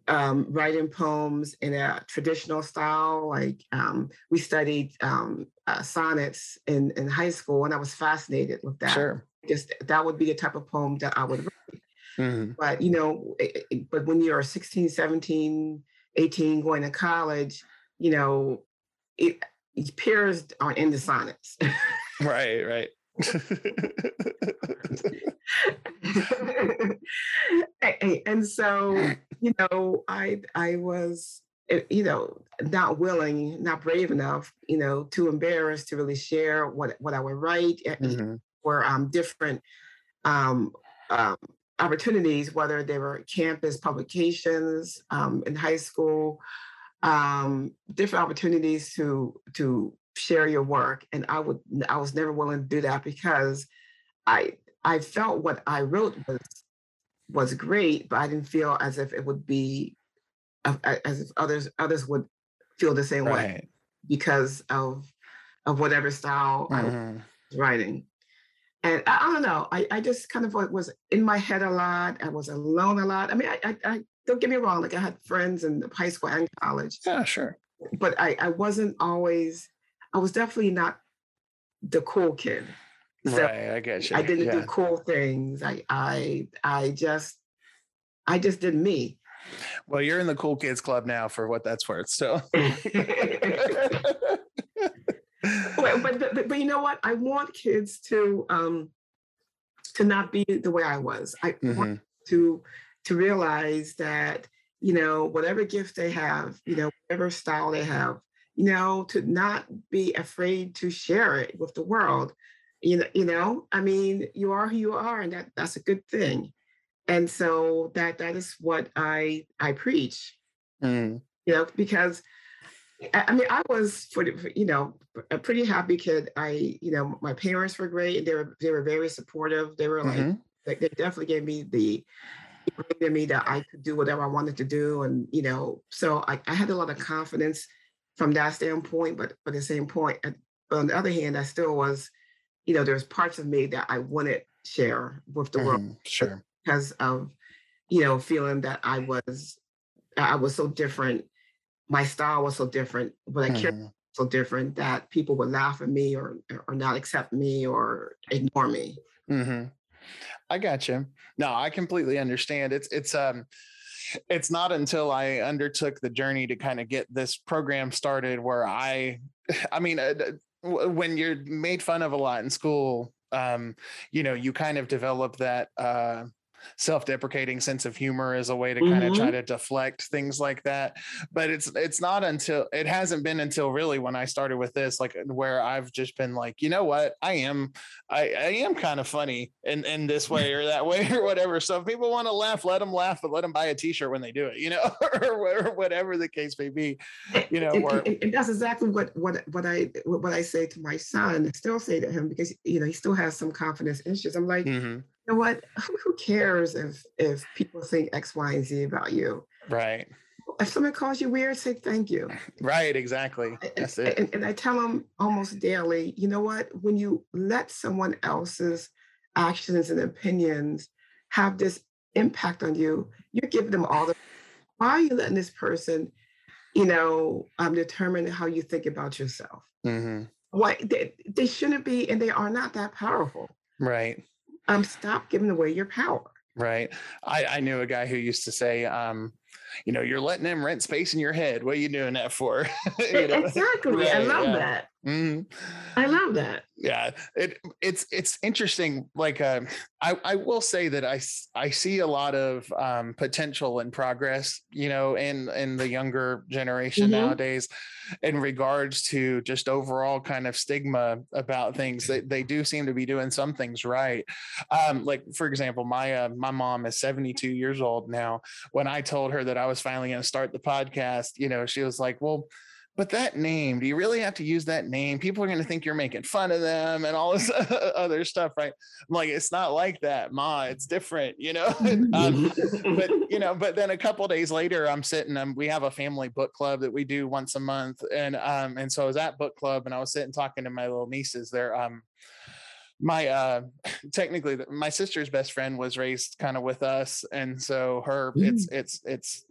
um, writing poems in a traditional style. Like um, we studied um, uh, sonnets in, in high school, and I was fascinated with that. Sure. Just that would be the type of poem that I would write. Mm-hmm. But you know, it, it, but when you're 16, 17, 18, going to college, you know, it, peers aren't in the sonnets. right, right. and so you know i i was eh, you know not willing not brave enough you know too embarrassed to really share what what i would write eh, mm-hmm. or um different um, um opportunities whether they were campus publications um in high school um different opportunities to to share your work and i would i was never willing to do that because i i felt what i wrote was was great but i didn't feel as if it would be as if others others would feel the same right. way because of of whatever style mm-hmm. i was writing and I, I, don't know I, I just kind of was in my head a lot i was alone a lot i mean I, I, I don't get me wrong like i had friends in high school and college yeah sure but i i wasn't always I was definitely not the cool kid. So right, I get you. I didn't yeah. do cool things. I I I just I just did me. Well, you're in the cool kids club now for what that's worth. So but, but, but, but you know what? I want kids to um to not be the way I was. I mm-hmm. want to to realize that, you know, whatever gift they have, you know, whatever style they have, you know, to not be afraid to share it with the world. You know, you know, I mean, you are who you are, and that that's a good thing. And so that that is what I I preach. Mm. You know, because I mean, I was for, you know a pretty happy kid. I you know my parents were great. They were they were very supportive. They were like mm-hmm. they, they definitely gave me the in me that I could do whatever I wanted to do, and you know, so I, I had a lot of confidence from that standpoint. But but at the same point, But on the other hand, I still was, you know, there's parts of me that I wouldn't share with the mm-hmm. world, sure, because of you know feeling that I was I was so different, my style was so different, but I mm-hmm. cared so different that people would laugh at me or or not accept me or ignore me. Mm-hmm. I got you. No, I completely understand. It's it's um it's not until I undertook the journey to kind of get this program started where I I mean uh, when you're made fun of a lot in school um you know you kind of develop that uh self-deprecating sense of humor as a way to mm-hmm. kind of try to deflect things like that but it's it's not until it hasn't been until really when i started with this like where i've just been like you know what? I am i i am kind of funny in in this way or that way or whatever. So if people want to laugh let them laugh but let them buy a t-shirt when they do it you know or, whatever the case may be you know and, and, and, that's exactly what what what i what i say to my son still say to him because you know he still has some confidence issues i'm like mm-hmm know what? Who cares if if people think X, Y, and Z about you? Right. If someone calls you weird, say thank you. Right, exactly. That's it. And, and I tell them almost daily, you know what? When you let someone else's actions and opinions have this impact on you, you're giving them all the why are you letting this person, you know, um, determine how you think about yourself? Mm-hmm. Why they, they shouldn't be, and they are not that powerful. Right um, stop giving away your power. Right. I, I knew a guy who used to say, um, you know, you're letting them rent space in your head. What are you doing that for? you know? Exactly. Right, I love yeah. that. Mm-hmm. I love that. Yeah, it it's it's interesting. Like, uh, I I will say that I I see a lot of um, potential and progress. You know, in in the younger generation mm-hmm. nowadays, in regards to just overall kind of stigma about things. They they do seem to be doing some things right. Um, like for example, my uh, my mom is 72 years old now. When I told her that I was finally going to start the podcast, you know, she was like, "Well." But that name, do you really have to use that name? People are going to think you're making fun of them and all this other stuff, right? I'm like, it's not like that, Ma. It's different, you know. um, but you know, but then a couple days later, I'm sitting. Um, we have a family book club that we do once a month, and um, and so I was at book club, and I was sitting talking to my little nieces. They're um, my uh technically my sister's best friend was raised kind of with us and so her mm. it's it's it's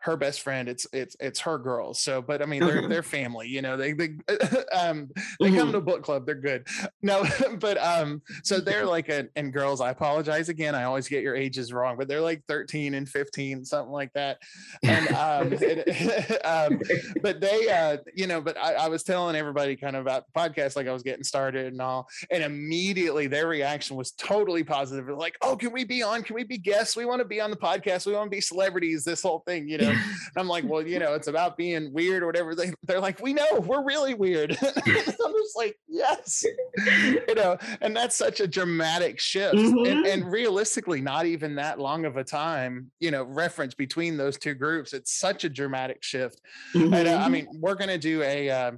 her best friend it's it's it's her girls so but i mean they're they're family you know they they um they mm-hmm. come to book club they're good. No but um so they're like a, and girls i apologize again i always get your ages wrong but they're like 13 and 15 something like that and um, it, um but they uh you know but I, I was telling everybody kind of about the podcast like i was getting started and all and immediately their reaction was totally positive like oh can we be on? Can we be guests? We want to be on the podcast. We want to be celebrities this whole thing you know. I'm like, well, you know, it's about being weird or whatever. They, they're like, we know we're really weird. I'm just like, yes, you know, and that's such a dramatic shift. Mm-hmm. And, and realistically, not even that long of a time, you know, reference between those two groups. It's such a dramatic shift. Mm-hmm. And uh, I mm-hmm. mean, we're going to do a, uh,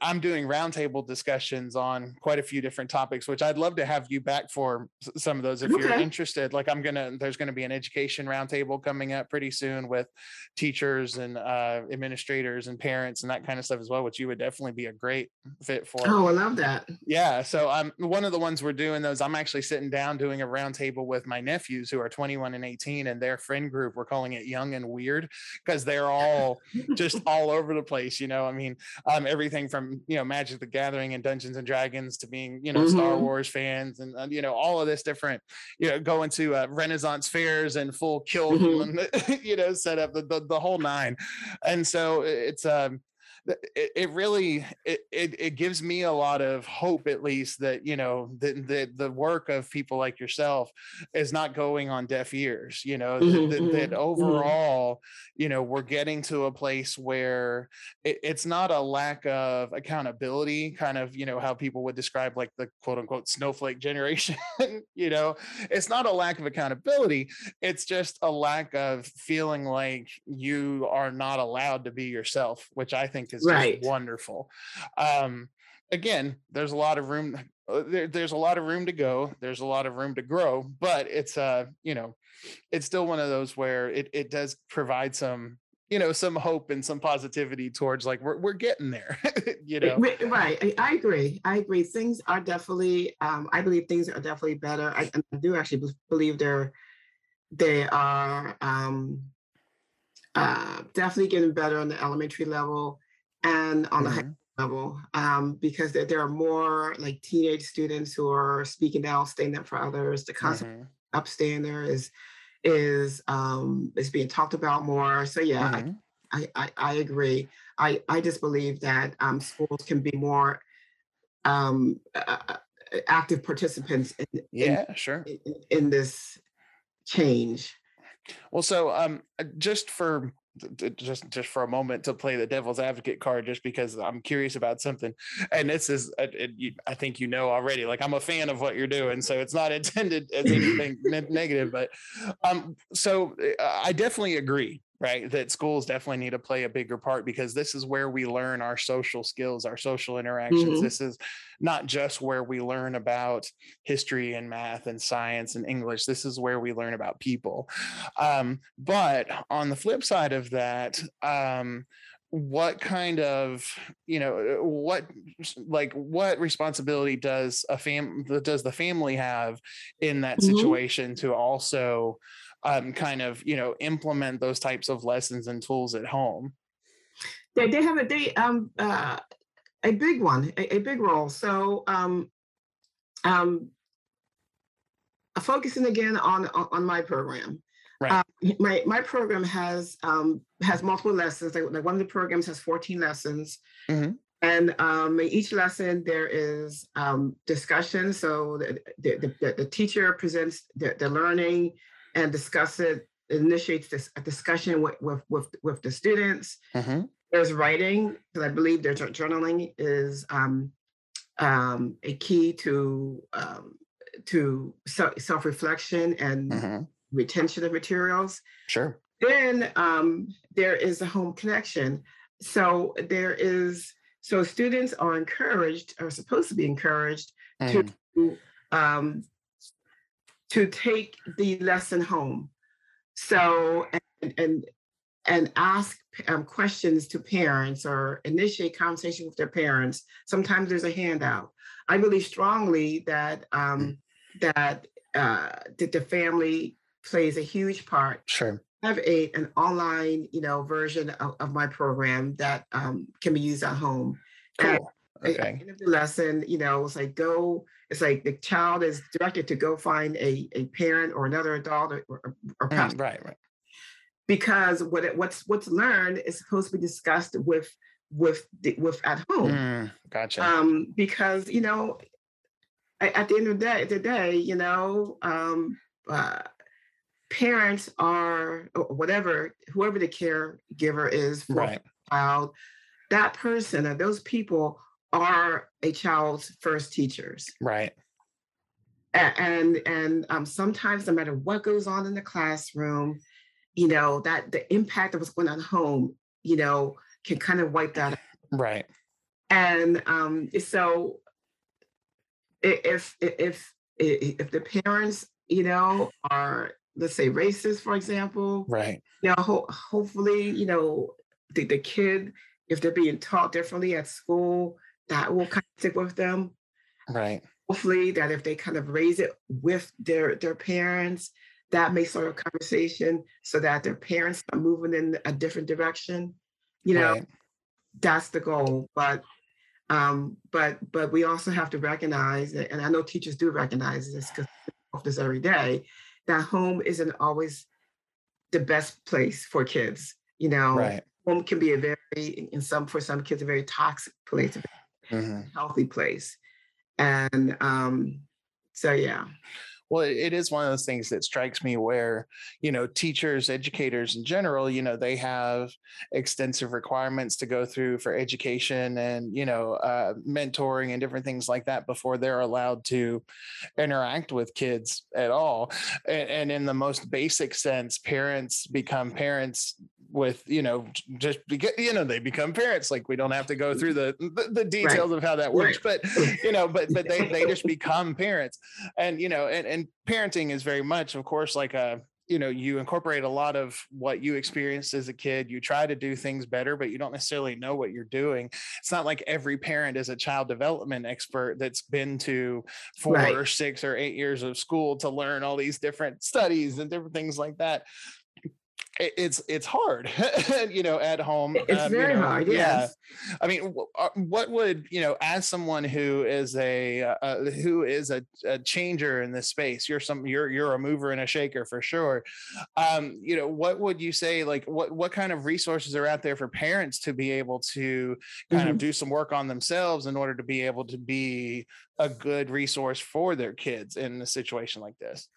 I'm doing roundtable discussions on quite a few different topics, which I'd love to have you back for some of those if okay. you're interested. Like I'm gonna, there's gonna be an education roundtable coming up pretty soon with teachers and uh, administrators and parents and that kind of stuff as well, which you would definitely be a great fit for. Oh, I love that. Yeah. So I'm one of the ones we're doing those. I'm actually sitting down doing a roundtable with my nephews who are 21 and 18 and their friend group. We're calling it Young and Weird because they're all just all over the place. You know, I mean, um, everything from you know Magic the Gathering and Dungeons and Dragons to being you know mm-hmm. Star Wars fans and uh, you know all of this different you know going to uh, Renaissance fairs and full kill mm-hmm. you know set up the, the, the whole nine, and so it's um it, it really it, it, it gives me a lot of hope at least that you know that the, the work of people like yourself is not going on deaf ears you know mm-hmm, that, that, mm-hmm, overall mm-hmm. you know we're getting to a place where it, it's not a lack of accountability kind of you know how people would describe like the quote unquote snowflake generation you know it's not a lack of accountability it's just a lack of feeling like you are not allowed to be yourself which i think is right. wonderful um again there's a lot of room uh, there, there's a lot of room to go there's a lot of room to grow but it's uh you know it's still one of those where it, it does provide some you know some hope and some positivity towards like we're, we're getting there you know right I, I, agree i agree things are definitely um i believe things are definitely better i, I do actually believe they're they are um uh definitely getting better on the elementary level and on mm-hmm. the high mm-hmm. level um because there, there, are more like teenage students who are speaking out standing up for others the concept mm-hmm. upstander is is um, is being talked about more. So yeah, mm-hmm. I, I, I agree. I I just believe that um, schools can be more um, uh, active participants. In, yeah, in, sure. In, in, this change. Well, so um, uh, just for just just for a moment to play the devil's advocate card just because i'm curious about something. And this is uh, i think you know already like i'm a fan of what you're doing so it's not intended as anything negative but um so uh, i definitely agree right that schools definitely need to play a bigger part because this is where we learn our social skills our social interactions mm-hmm. this is not just where we learn about history and math and science and english this is where we learn about people um, but on the flip side of that um, what kind of you know what like what responsibility does a fam does the family have in that mm-hmm. situation to also um, kind of you know implement those types of lessons and tools at home they, they have a they um uh, a big one a, a big role so um um focusing again on on my program Right. Uh, my my program has um, has multiple lessons. Like, like, one of the programs has 14 lessons. Mm-hmm. And um, in each lesson, there is um, discussion. So the, the, the, the teacher presents the, the learning and discuss it, initiates this a discussion with with with, with the students. Mm-hmm. There's writing, because I believe there's journaling is um, um, a key to um, to self reflection and mm-hmm. retention of materials. Sure. Then um, there is a home connection. So there is so students are encouraged, are supposed to be encouraged mm. to um, to take the lesson home. So, and, and, and ask um, questions to parents or initiate conversation with their parents. Sometimes there's a handout. I believe strongly that um, that uh, that the family plays a huge part. Sure. I have a an online, you know, version of, of my program that um, can be used at home. Cool. Okay. At the end of the lesson, you know, it's like go it's like the child is directed to go find a, a parent or another adult or, or, or mm, right, right. Because what it, what's what's learned is supposed to be discussed with with the, with at home. Mm, gotcha. Um, because you know, at the end of the day, the day, you know, um, uh, parents are whatever whoever the caregiver is for right. a child, that person or those people are a child's first teachers. Right. And and um, sometimes, no matter what goes on in the classroom, you know that the impact of what's going on home, you know, can kind of wipe that. Out. Right. And um, so, if if if the parents, you know, are let's say racist, for example, right? You know, ho- hopefully, you know, the, the kid, if they're being taught differently at school, that will kind of stick with them. Right. Hopefully that if they kind of raise it with their their parents, that may start a conversation so that their parents are moving in a different direction. You know, right. that's the goal. But um, but but we also have to recognize, and I know teachers do recognize this because of this every day, that home isn't always the best place for kids. You know, right. home can be a very, in some for some kids, a very toxic place, a very hmm healthy place, and um, so yeah. Well, it it is one of those things that strikes me where, you know, teachers, educators in general, you know, they have extensive requirements to go through for education and, you know, uh, mentoring and different things like that before they're allowed to interact with kids at all. And, and in the most basic sense, parents become parents with you know just because you know they become parents like we don't have to go through the the, the details of how that works Right. but you know but but they they just become parents. And you know and, and parenting is very much of course like a you know you incorporate a lot of what you experienced as a kid. You try to do things better but you don't necessarily know what you're doing. It's not like every parent is a child development expert that's been to four Right. or six or eight years of school to learn all these different studies and different things like that it's it's hard you know at home It's um, you very know, hard. yeah Yes. I mean, uh, what would you know, as someone who is a uh, uh, who is a, a changer in this space? You're some you're you're a mover and a shaker for sure. Um, you know, what would you say? Like, what what kind of resources are out there for parents to be able to kind of Mhm. do some work on themselves in order to be able to be a good resource for their kids in a situation like this?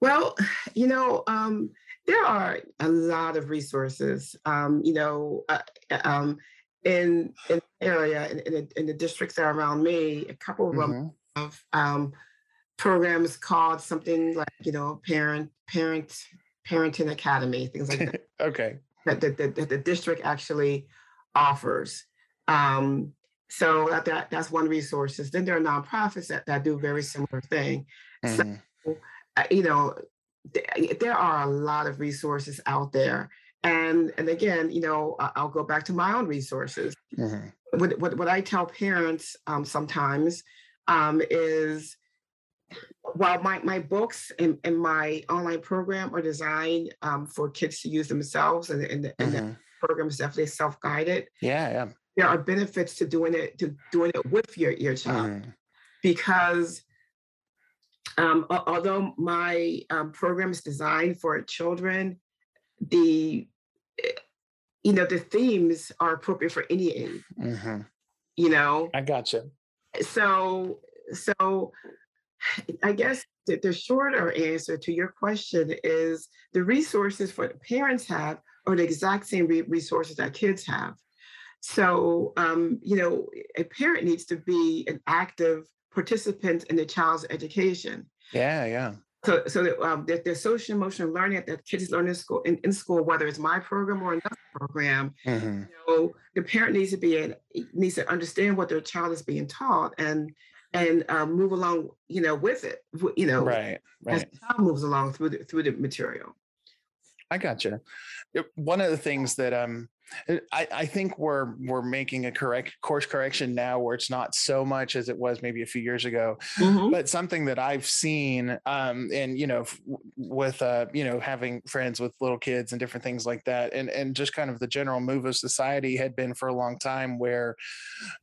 Well, you know, um, there are a lot of resources. Um, you know, uh, uh, um, in in the area in, in, the, in the districts that are around me, a couple of them Mhm. have um, programs called something like you know parent parent parenting academy, things like that. Okay. that the, the, that the district actually offers. Um, so that, that that's one resources. Then there are nonprofits that, that do very similar thing. So Mhm. uh, you know, there are a lot of resources out there. And and again, you know, I'll go back to my own resources. Mhm. What what, what I tell parents um, sometimes um, is while my, my books and, and my online program are designed um, for kids to use themselves and, and, the- and the Mhm. program is definitely self-guided, Yeah. Yeah. there are benefits to doing it to doing it with your, your child Mhm. because um, although my um, program is designed for children, the eh, you know the themes are appropriate for any age. Mhm. You know, I gotcha. so so I guess the, the shorter answer to your question is the resources for the parents have are the exact same re- resources that kids have. So um, you know, a parent needs to be an active participant in the child's education. Yeah. Yeah. So, so that, um, the, the social emotional learning that kids learn in school, in, in school, whether it's my program or another program, Mhm. you know, the parent needs to be an, needs to understand what their child is being taught and and um, move along, you know, with it. You know, Right. right. as the child moves along through the through the material. I gotcha. One of the things that um I, I think we're we're making a correct course correction now where it's not so much as it was maybe a few years ago Mhm. but something that I've seen, um, and you know, f- with uh, you know, having friends with little kids and different things like that, and and just kind of the general move of society had been for a long time where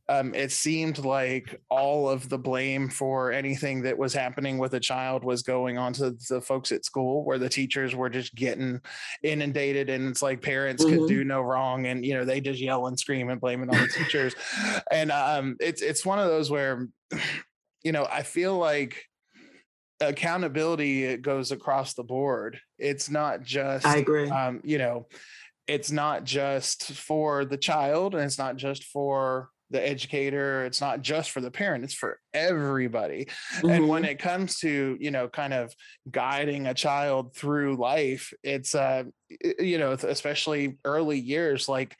um, it seemed like all of the blame for anything that was happening with a child was going on to the folks at school, where the teachers were just getting inundated, and it's like parents could Mhm. do no wrong, and you know, they just yell and scream and blame it on the teachers, and um, it's it's one of those where you know, I feel like accountability it goes across the board. It's not just I agree. um, you know, it's not just for the child and it's not just for the educator, it's not just for the parent, it's for everybody. And when Mhm. it comes to, you know, kind of guiding a child through life, it's uh you know, especially early years like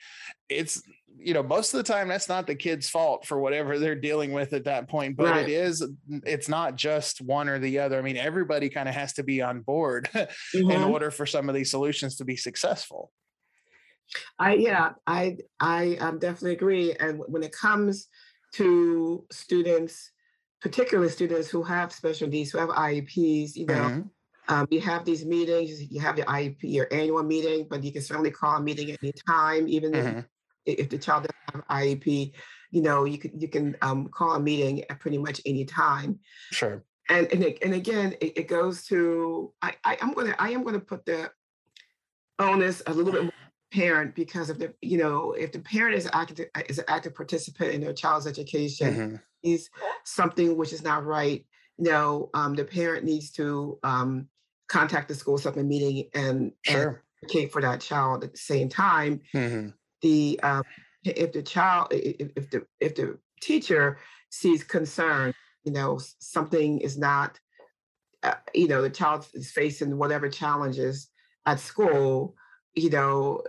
it's you know, most of the time that's not the kid's fault for whatever they're dealing with at that point, but Right. it is it's not just one or the other. I mean, everybody kind of has to be on board in Mhm. order for some of these solutions to be successful. I yeah, I I um, definitely agree. And when it comes to students, particularly students who have special needs, who have IEPs, you know, Mhm. um, you have these meetings. You have your IEP, your annual meeting, but you can certainly call a meeting at any time, even if Mhm. if the child doesn't have IEP. You know, you can you can um, call a meeting at pretty much any time. Sure. And and, it- and again, it, it goes to I, I I'm gonna I am gonna put the onus a little bit more parent because if the you know if the parent is active is an active participant in their child's education mm-hmm. is something which is not right you know um, the parent needs to um, contact the school supplement meeting and, sure. advocate for that child at the same time mm-hmm. the um, if the child if, if the if the teacher sees concern you know something is not uh, you know the child is facing whatever challenges at school you know,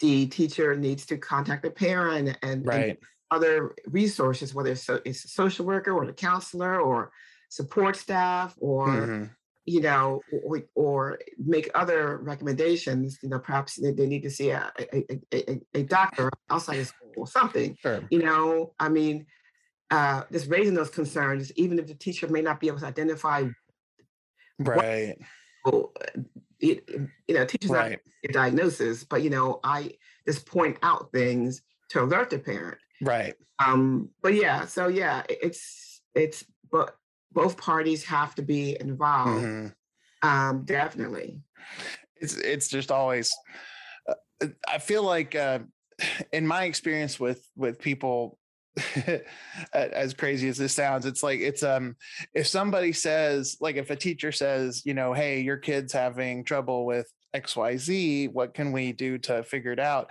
the teacher needs to contact the parent and, right. and other resources, whether it's, so, it's a social worker or the counselor or support staff or mm-hmm. you know or, or, make other recommendations you know perhaps they, they need to see a, a, a, a doctor outside of school or something sure. you know i mean uh just raising those concerns even if the teacher may not be able to identify right what, it, you know, teachers right. a diagnosis, but you know, I just point out things to alert the parent. Right. Um, but yeah, so yeah, it's it's but both parties have to be involved. Mm-hmm. Um, definitely. It's it's just always. Uh, I feel like, uh, in my experience with with people as crazy as this sounds it's like it's um if somebody says like if a teacher says you know hey your kid's having trouble with xyz what can we do to figure it out?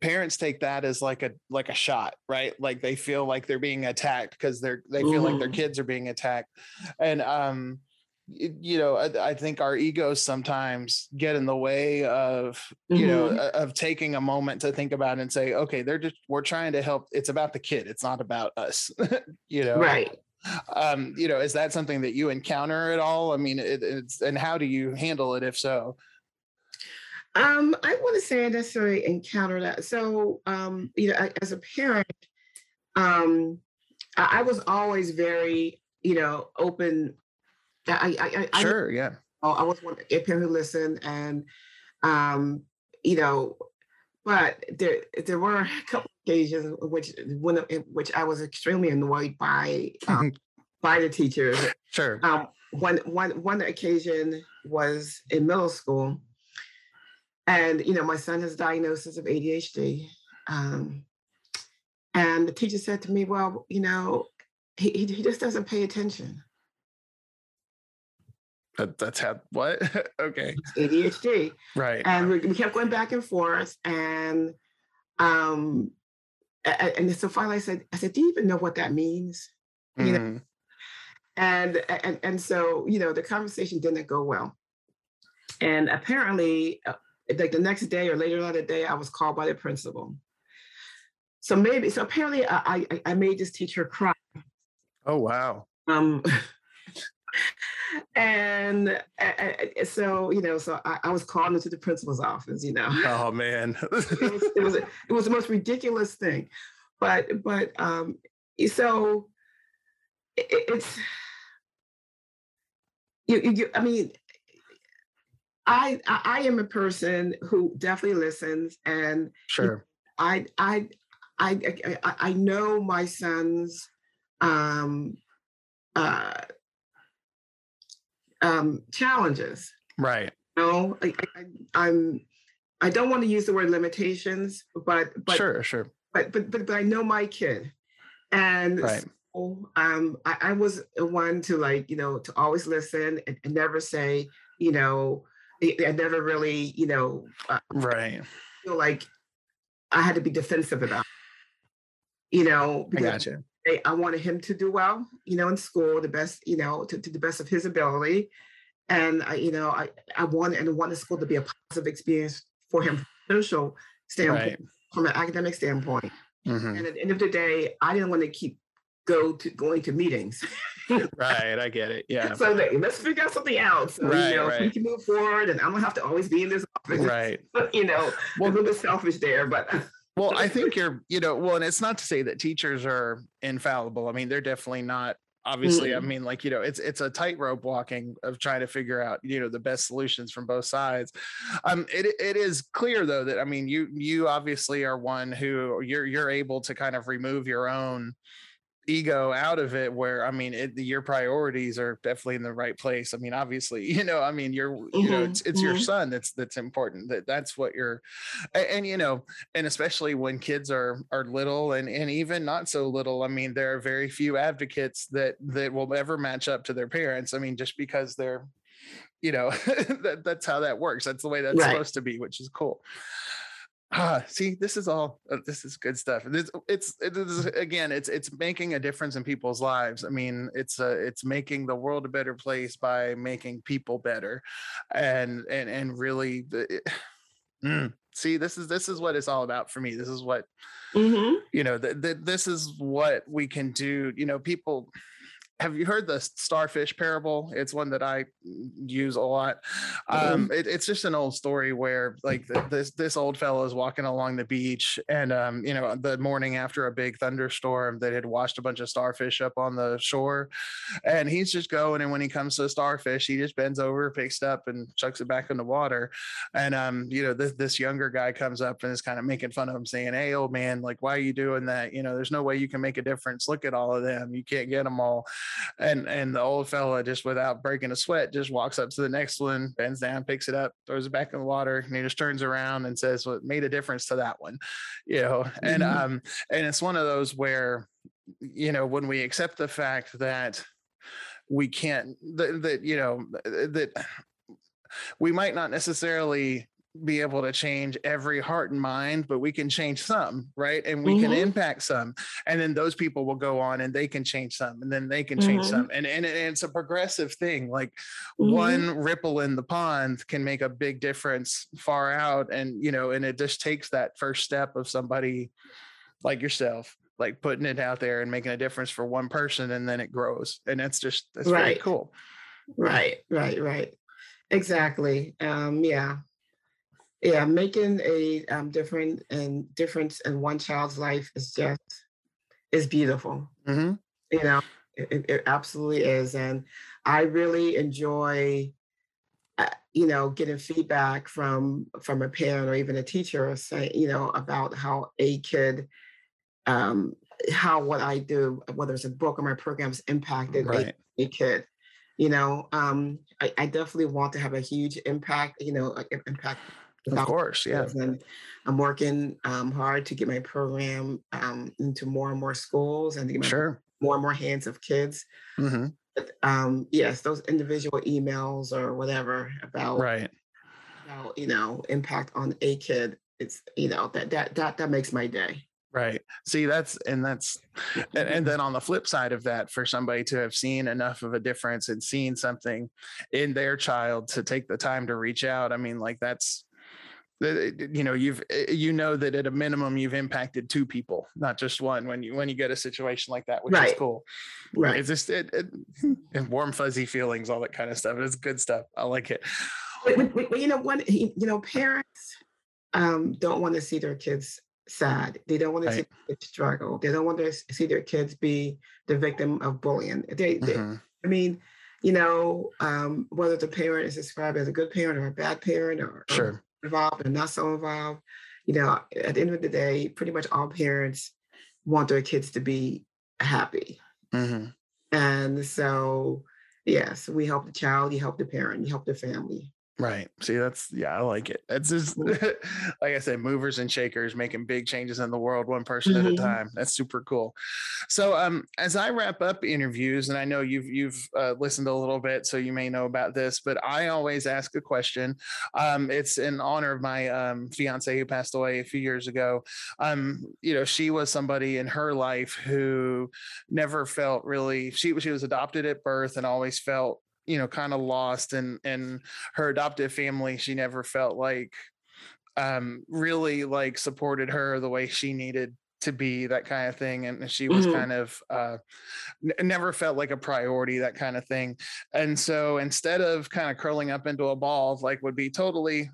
Parents take that as like a like a shot right? Like they feel like they're being attacked because they're they feel like their kids are being attacked. And um you know I, I, think our egos sometimes get in the way of you mm-hmm. know of taking a moment to think about and say okay they're just we're trying to help it's about the kid it's not about us you know? Right. Um you know is that something that you encounter at all? I mean it, it's and how do you handle it if so? Um i want to say i necessarily encounter that. So um you know I, as a parent um I, I was always very you know open I, I, sure, I, yeah. Oh, I was one a parent who listened, and um, you know, but there there were a couple occasions which when which I was extremely annoyed by um, by the teachers. Sure. Um, one one one occasion was in middle school, and you know my son has diagnosis of ADHD, um, and the teacher said to me, "Well, you know, he he just doesn't pay attention." That, that's had what? okay. ADHD. Right. And we, we kept going back and forth. And um and so finally I said, I said, do you even know what that means? Mm. You know? Mm-hmm. And, and and so, you know, the conversation didn't go well. And apparently, uh, like the next day or later on the day, I was called by the principal. So maybe, so apparently I, I, I made this teacher cry. Oh, wow. Um, and, so you know, so I, I, was called into the principal's office. You know. Oh man. it, was, it was it was the most ridiculous thing, but but um, so it, it's you, you, I mean. I, I am a person who definitely listens and sure I I I I, I know my son's um uh um, challenges. Right. You know, I, I, I'm. I don't want to use the word limitations, but but sure, sure. But but but, but I know my kid, and right. so, um, I, I was one to like you know to always listen and, and never say you know I, never really you know uh, right feel like I had to be defensive about. It, you know, because I gotcha. I wanted him to do well, you know, in school, the best, you know, to, to the best of his ability. And I, you know, I, I wanted and wanted school to be a positive experience for him from social standpoint, right. from an academic standpoint. Mm-hmm. And at the end of the day, I didn't want to keep go to going to meetings. right, I get it. Yeah. So let's figure out something else. So, right, you know, right. we can move forward, and I don't have to always be in this office. Right. you know, well, a little bit selfish there, but well, I think you're, you know, well, and it's not to say that teachers are infallible. I mean, they're definitely not. Obviously, mm-hmm. I mean, like you know, it's it's a tightrope walking of trying to figure out, you know, the best solutions from both sides. Um, it it is clear though that I mean, you you obviously are one who you're you're able to kind of remove your own ego out of it where i mean it, your priorities are definitely in the right place i mean obviously you know i mean you're mm-hmm. you know it's, it's mm-hmm. your son that's that's important that that's what you're and, and, you know and especially when kids are are little and and even not so little i mean there are very few advocates that that will ever match up to their parents i mean just because they're you know that, that's how that works that's the way that's right. supposed to be which is cool ah see this is all uh, this is good stuff it's it's it is again it's it's making a difference in people's lives i mean it's uh it's making the world a better place by making people better and and and really the, mm, see this is this is what it's all about for me this is what mm-hmm. you know that this is what we can do you know people have you heard the starfish parable? It's one that I use a lot. Mm-hmm. Um, it, it's just an old story where like the, this this old fellow is walking along the beach, and um, you know the morning after a big thunderstorm that had washed a bunch of starfish up on the shore, and he's just going. And when he comes to a starfish, he just bends over, picks it up, and chucks it back in the water. And um, you know this this younger guy comes up and is kind of making fun of him, saying, "Hey, old man, like why are you doing that? You know, there's no way you can make a difference. Look at all of them. You can't get them all." And and the old fella just without breaking a sweat just walks up to the next one bends down picks it up throws it back in the water and he just turns around and says well made a difference to that one you know and mm-hmm. um and it's one of those where you know when we accept the fact that we can't that, that you know that we might not necessarily be able to change every heart and mind, but we can change some, right? And we mm-hmm. can impact some. And then those people will go on and they can change some, and then they can change mm-hmm. some. And, and, and, it's a progressive thing. Like mm-hmm. one ripple in the pond can make a big difference far out. And, you know, and it just takes that first step of somebody like yourself like putting it out there and making a difference for one person and then it grows and that's just that's right. really cool right right right exactly um yeah yeah making a um, different and difference in one child's life is just is beautiful mm-hmm. you know it, it, absolutely is and i really enjoy uh, you know getting feedback from from a parent or even a teacher say you know about how a kid um how what i do whether it's a book or my programs impacted right. a, a kid you know um I, I definitely want to have a huge impact you know impact of course, yeah. And I'm working um, hard to get my program um, into more and more schools and to get sure. more and more hands of kids. Mm-hmm. But, um, yes, those individual emails or whatever about right, about you know impact on a kid. It's you know that that that that makes my day. Right. See, that's and that's and, and, then on the flip side of that, for somebody to have seen enough of a difference and seen something in their child to take the time to reach out. I mean, like that's you know you've eh, you know that at a minimum you've impacted two people not just one when you when you get a situation like that which right. is cool right it's just it, it, warm fuzzy feelings all that kind of stuff it's good stuff i like it you know one you know parents um, don't want to see their kids sad they don't want to right. see kids struggle they don't want to see their kids be the victim of bullying they, mm-hmm. they i mean you know um, whether the parent is described as a good parent or a bad parent or, sure. or involved and not so involved. You know, at the end of the day, pretty much all parents want their kids to be happy. Mm-hmm. And so, yes, we help the child, you help the parent, you help the family. Right. See, that's yeah, I like it. It's just like I said, movers and shakers making big changes in the world, one person mm-hmm. at a mm-hmm. time. That's super cool. So, um, as I wrap up interviews, and I know you've you've uh, listened a little bit, so you may know about this, but I always ask a question. Um, it's in honor of my um, fiance who passed away a few years ago. Um, you know, she was somebody in her life who never felt really. She she was adopted at birth and always felt you know kind of lost and and her adoptive family she never felt like um really like supported her the way she needed to be that kind of thing and she was mm-hmm. kind of uh n- never felt like a priority that kind of thing and so instead of kind of curling up into a ball like would be totally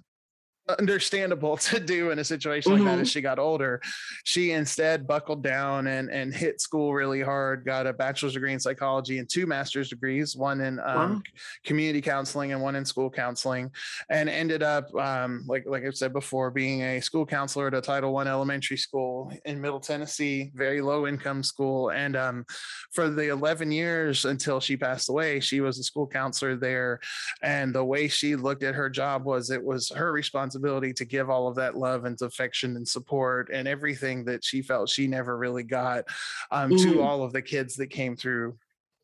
understandable to do in a situation mm-hmm. like that as mm-hmm. she got older. She instead buckled down and and hit school really hard, got a bachelor's degree in psychology and two master's degrees, one in um, wow. community counseling and one in school counseling, and ended up um, like like I said before, being a school counselor at a Title One elementary school in Middle Tennessee, very low income school. And um, for the 11 years until she passed away, she was a school counselor there. And the way she looked at her job was it was her responsibility responsibility to give all of that love and affection and support and everything that she felt she never really got um, mm. to all of the kids that came through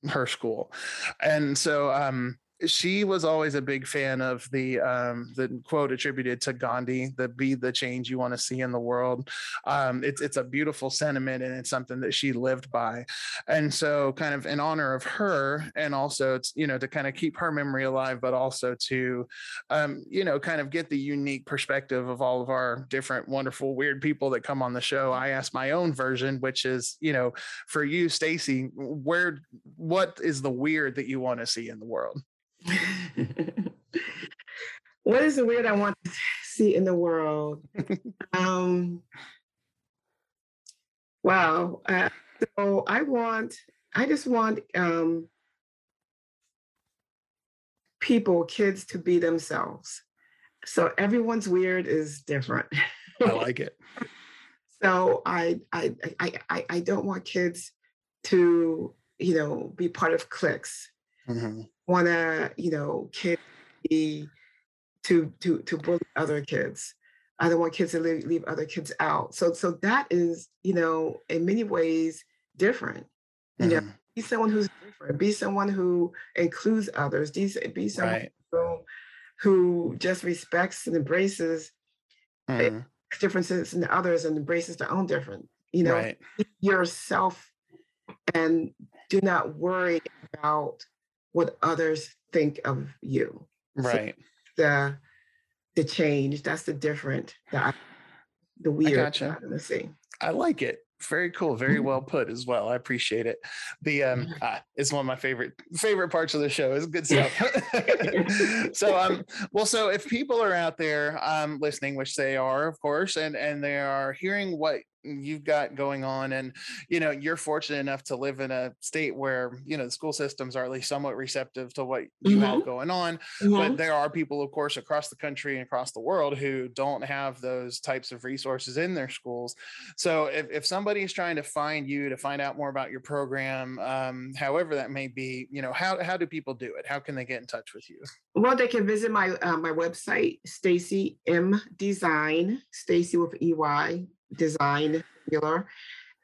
her school. And so um, she was always a big fan of the um, the quote attributed to Gandhi, the "Be the change you want to see in the world." Um, it's it's a beautiful sentiment, and it's something that she lived by. And so, kind of in honor of her, and also you know to kind of keep her memory alive, but also to um, you know kind of get the unique perspective of all of our different wonderful weird people that come on the show. I asked my own version, which is you know for you, Stacey, where what is the weird that you want to see in the world? What is the weird I want to see in the world? um, wow. Uh, so I want, I just want um, people, kids to be themselves. So everyone's weird is different. I like it. so I, I, I, I, I don't want kids to, you know, be part of cliques. Mm-hmm want to, you know, kids be to to to bully other kids. I don't want kids to leave, leave other kids out. So so that is, you know, in many ways different. You mm-hmm. know, be someone who's different. Be someone who includes others. Be, be someone right. who, who just respects and embraces mm-hmm. differences in others and embraces their own different. You know, right. yourself and do not worry about what others think of you. Right. So the the change. That's the different. The the weird. I gotcha. I like it. Very cool. Very mm-hmm. well put as well. I appreciate it. The um mm-hmm. ah, it's one of my favorite favorite parts of the show. It's good stuff. so um well so if people are out there um listening, which they are, of course, and and they are hearing what you've got going on and you know you're fortunate enough to live in a state where you know the school systems are at least somewhat receptive to what you mm-hmm. have going on mm-hmm. but there are people of course across the country and across the world who don't have those types of resources in their schools so if, if somebody is trying to find you to find out more about your program um, however that may be you know how, how do people do it how can they get in touch with you well they can visit my uh, my website stacey m design stacey with ey design singular,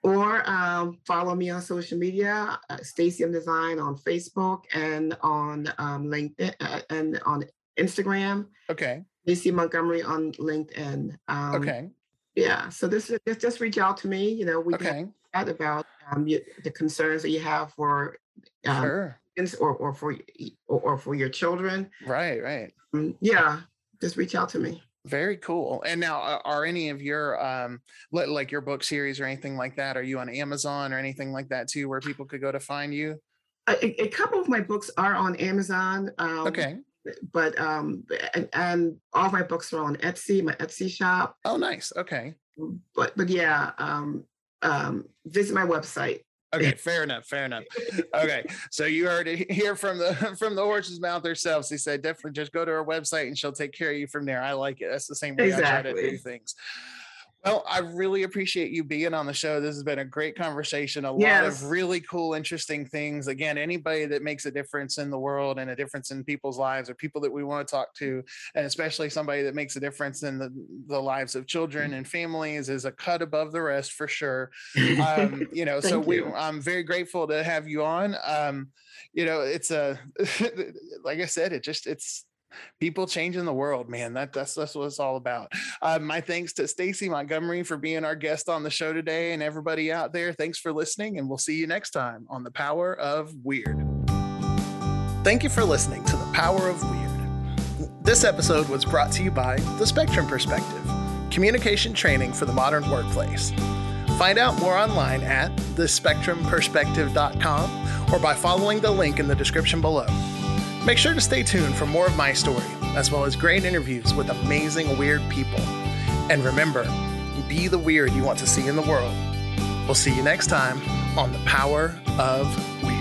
or um, follow me on social media, uh, Stacey M Design on Facebook and on um, LinkedIn uh, and on Instagram. Okay. Stacey Montgomery on LinkedIn. Um, okay. Yeah. So this is just, just reach out to me. You know, we okay. can chat about um, you, the concerns that you have for um, sure. or or for or, or for your children. Right. Right. Um, yeah. Just reach out to me. Very cool. And now, uh, are any of your um, like your book series or anything like that? Are you on Amazon or anything like that too, where people could go to find you? A, a couple of my books are on Amazon. Um, okay. But um, and, and all my books are on Etsy, my Etsy shop. Oh, nice. Okay. But but yeah, um, um, visit my website Okay, fair enough. Fair enough. Okay, so you heard it here from the from the horse's mouth herself. She said, definitely just go to her website and she'll take care of you from there. I like it. That's the same way exactly. I try to do things. Well, I really appreciate you being on the show. This has been a great conversation. A yes. lot of really cool, interesting things. Again, anybody that makes a difference in the world and a difference in people's lives or people that we want to talk to, and especially somebody that makes a difference in the, the lives of children and families is a cut above the rest for sure. Um, you know, so we, I'm very grateful to have you on. Um, you know, it's a, like I said, it just, it's, people changing the world, man. That, that's that's what it's all about. Uh, my thanks to Stacey Montgomery for being our guest on the show today, and everybody out there. Thanks for listening, and we'll see you next time on the Power of Weird. Thank you for listening to the Power of Weird. This episode was brought to you by the Spectrum Perspective, communication training for the modern workplace. Find out more online at thespectrumperspective.com or by following the link in the description below. Make sure to stay tuned for more of my story as well as great interviews with amazing weird people. And remember, be the weird you want to see in the world. We'll see you next time on The Power of Weird.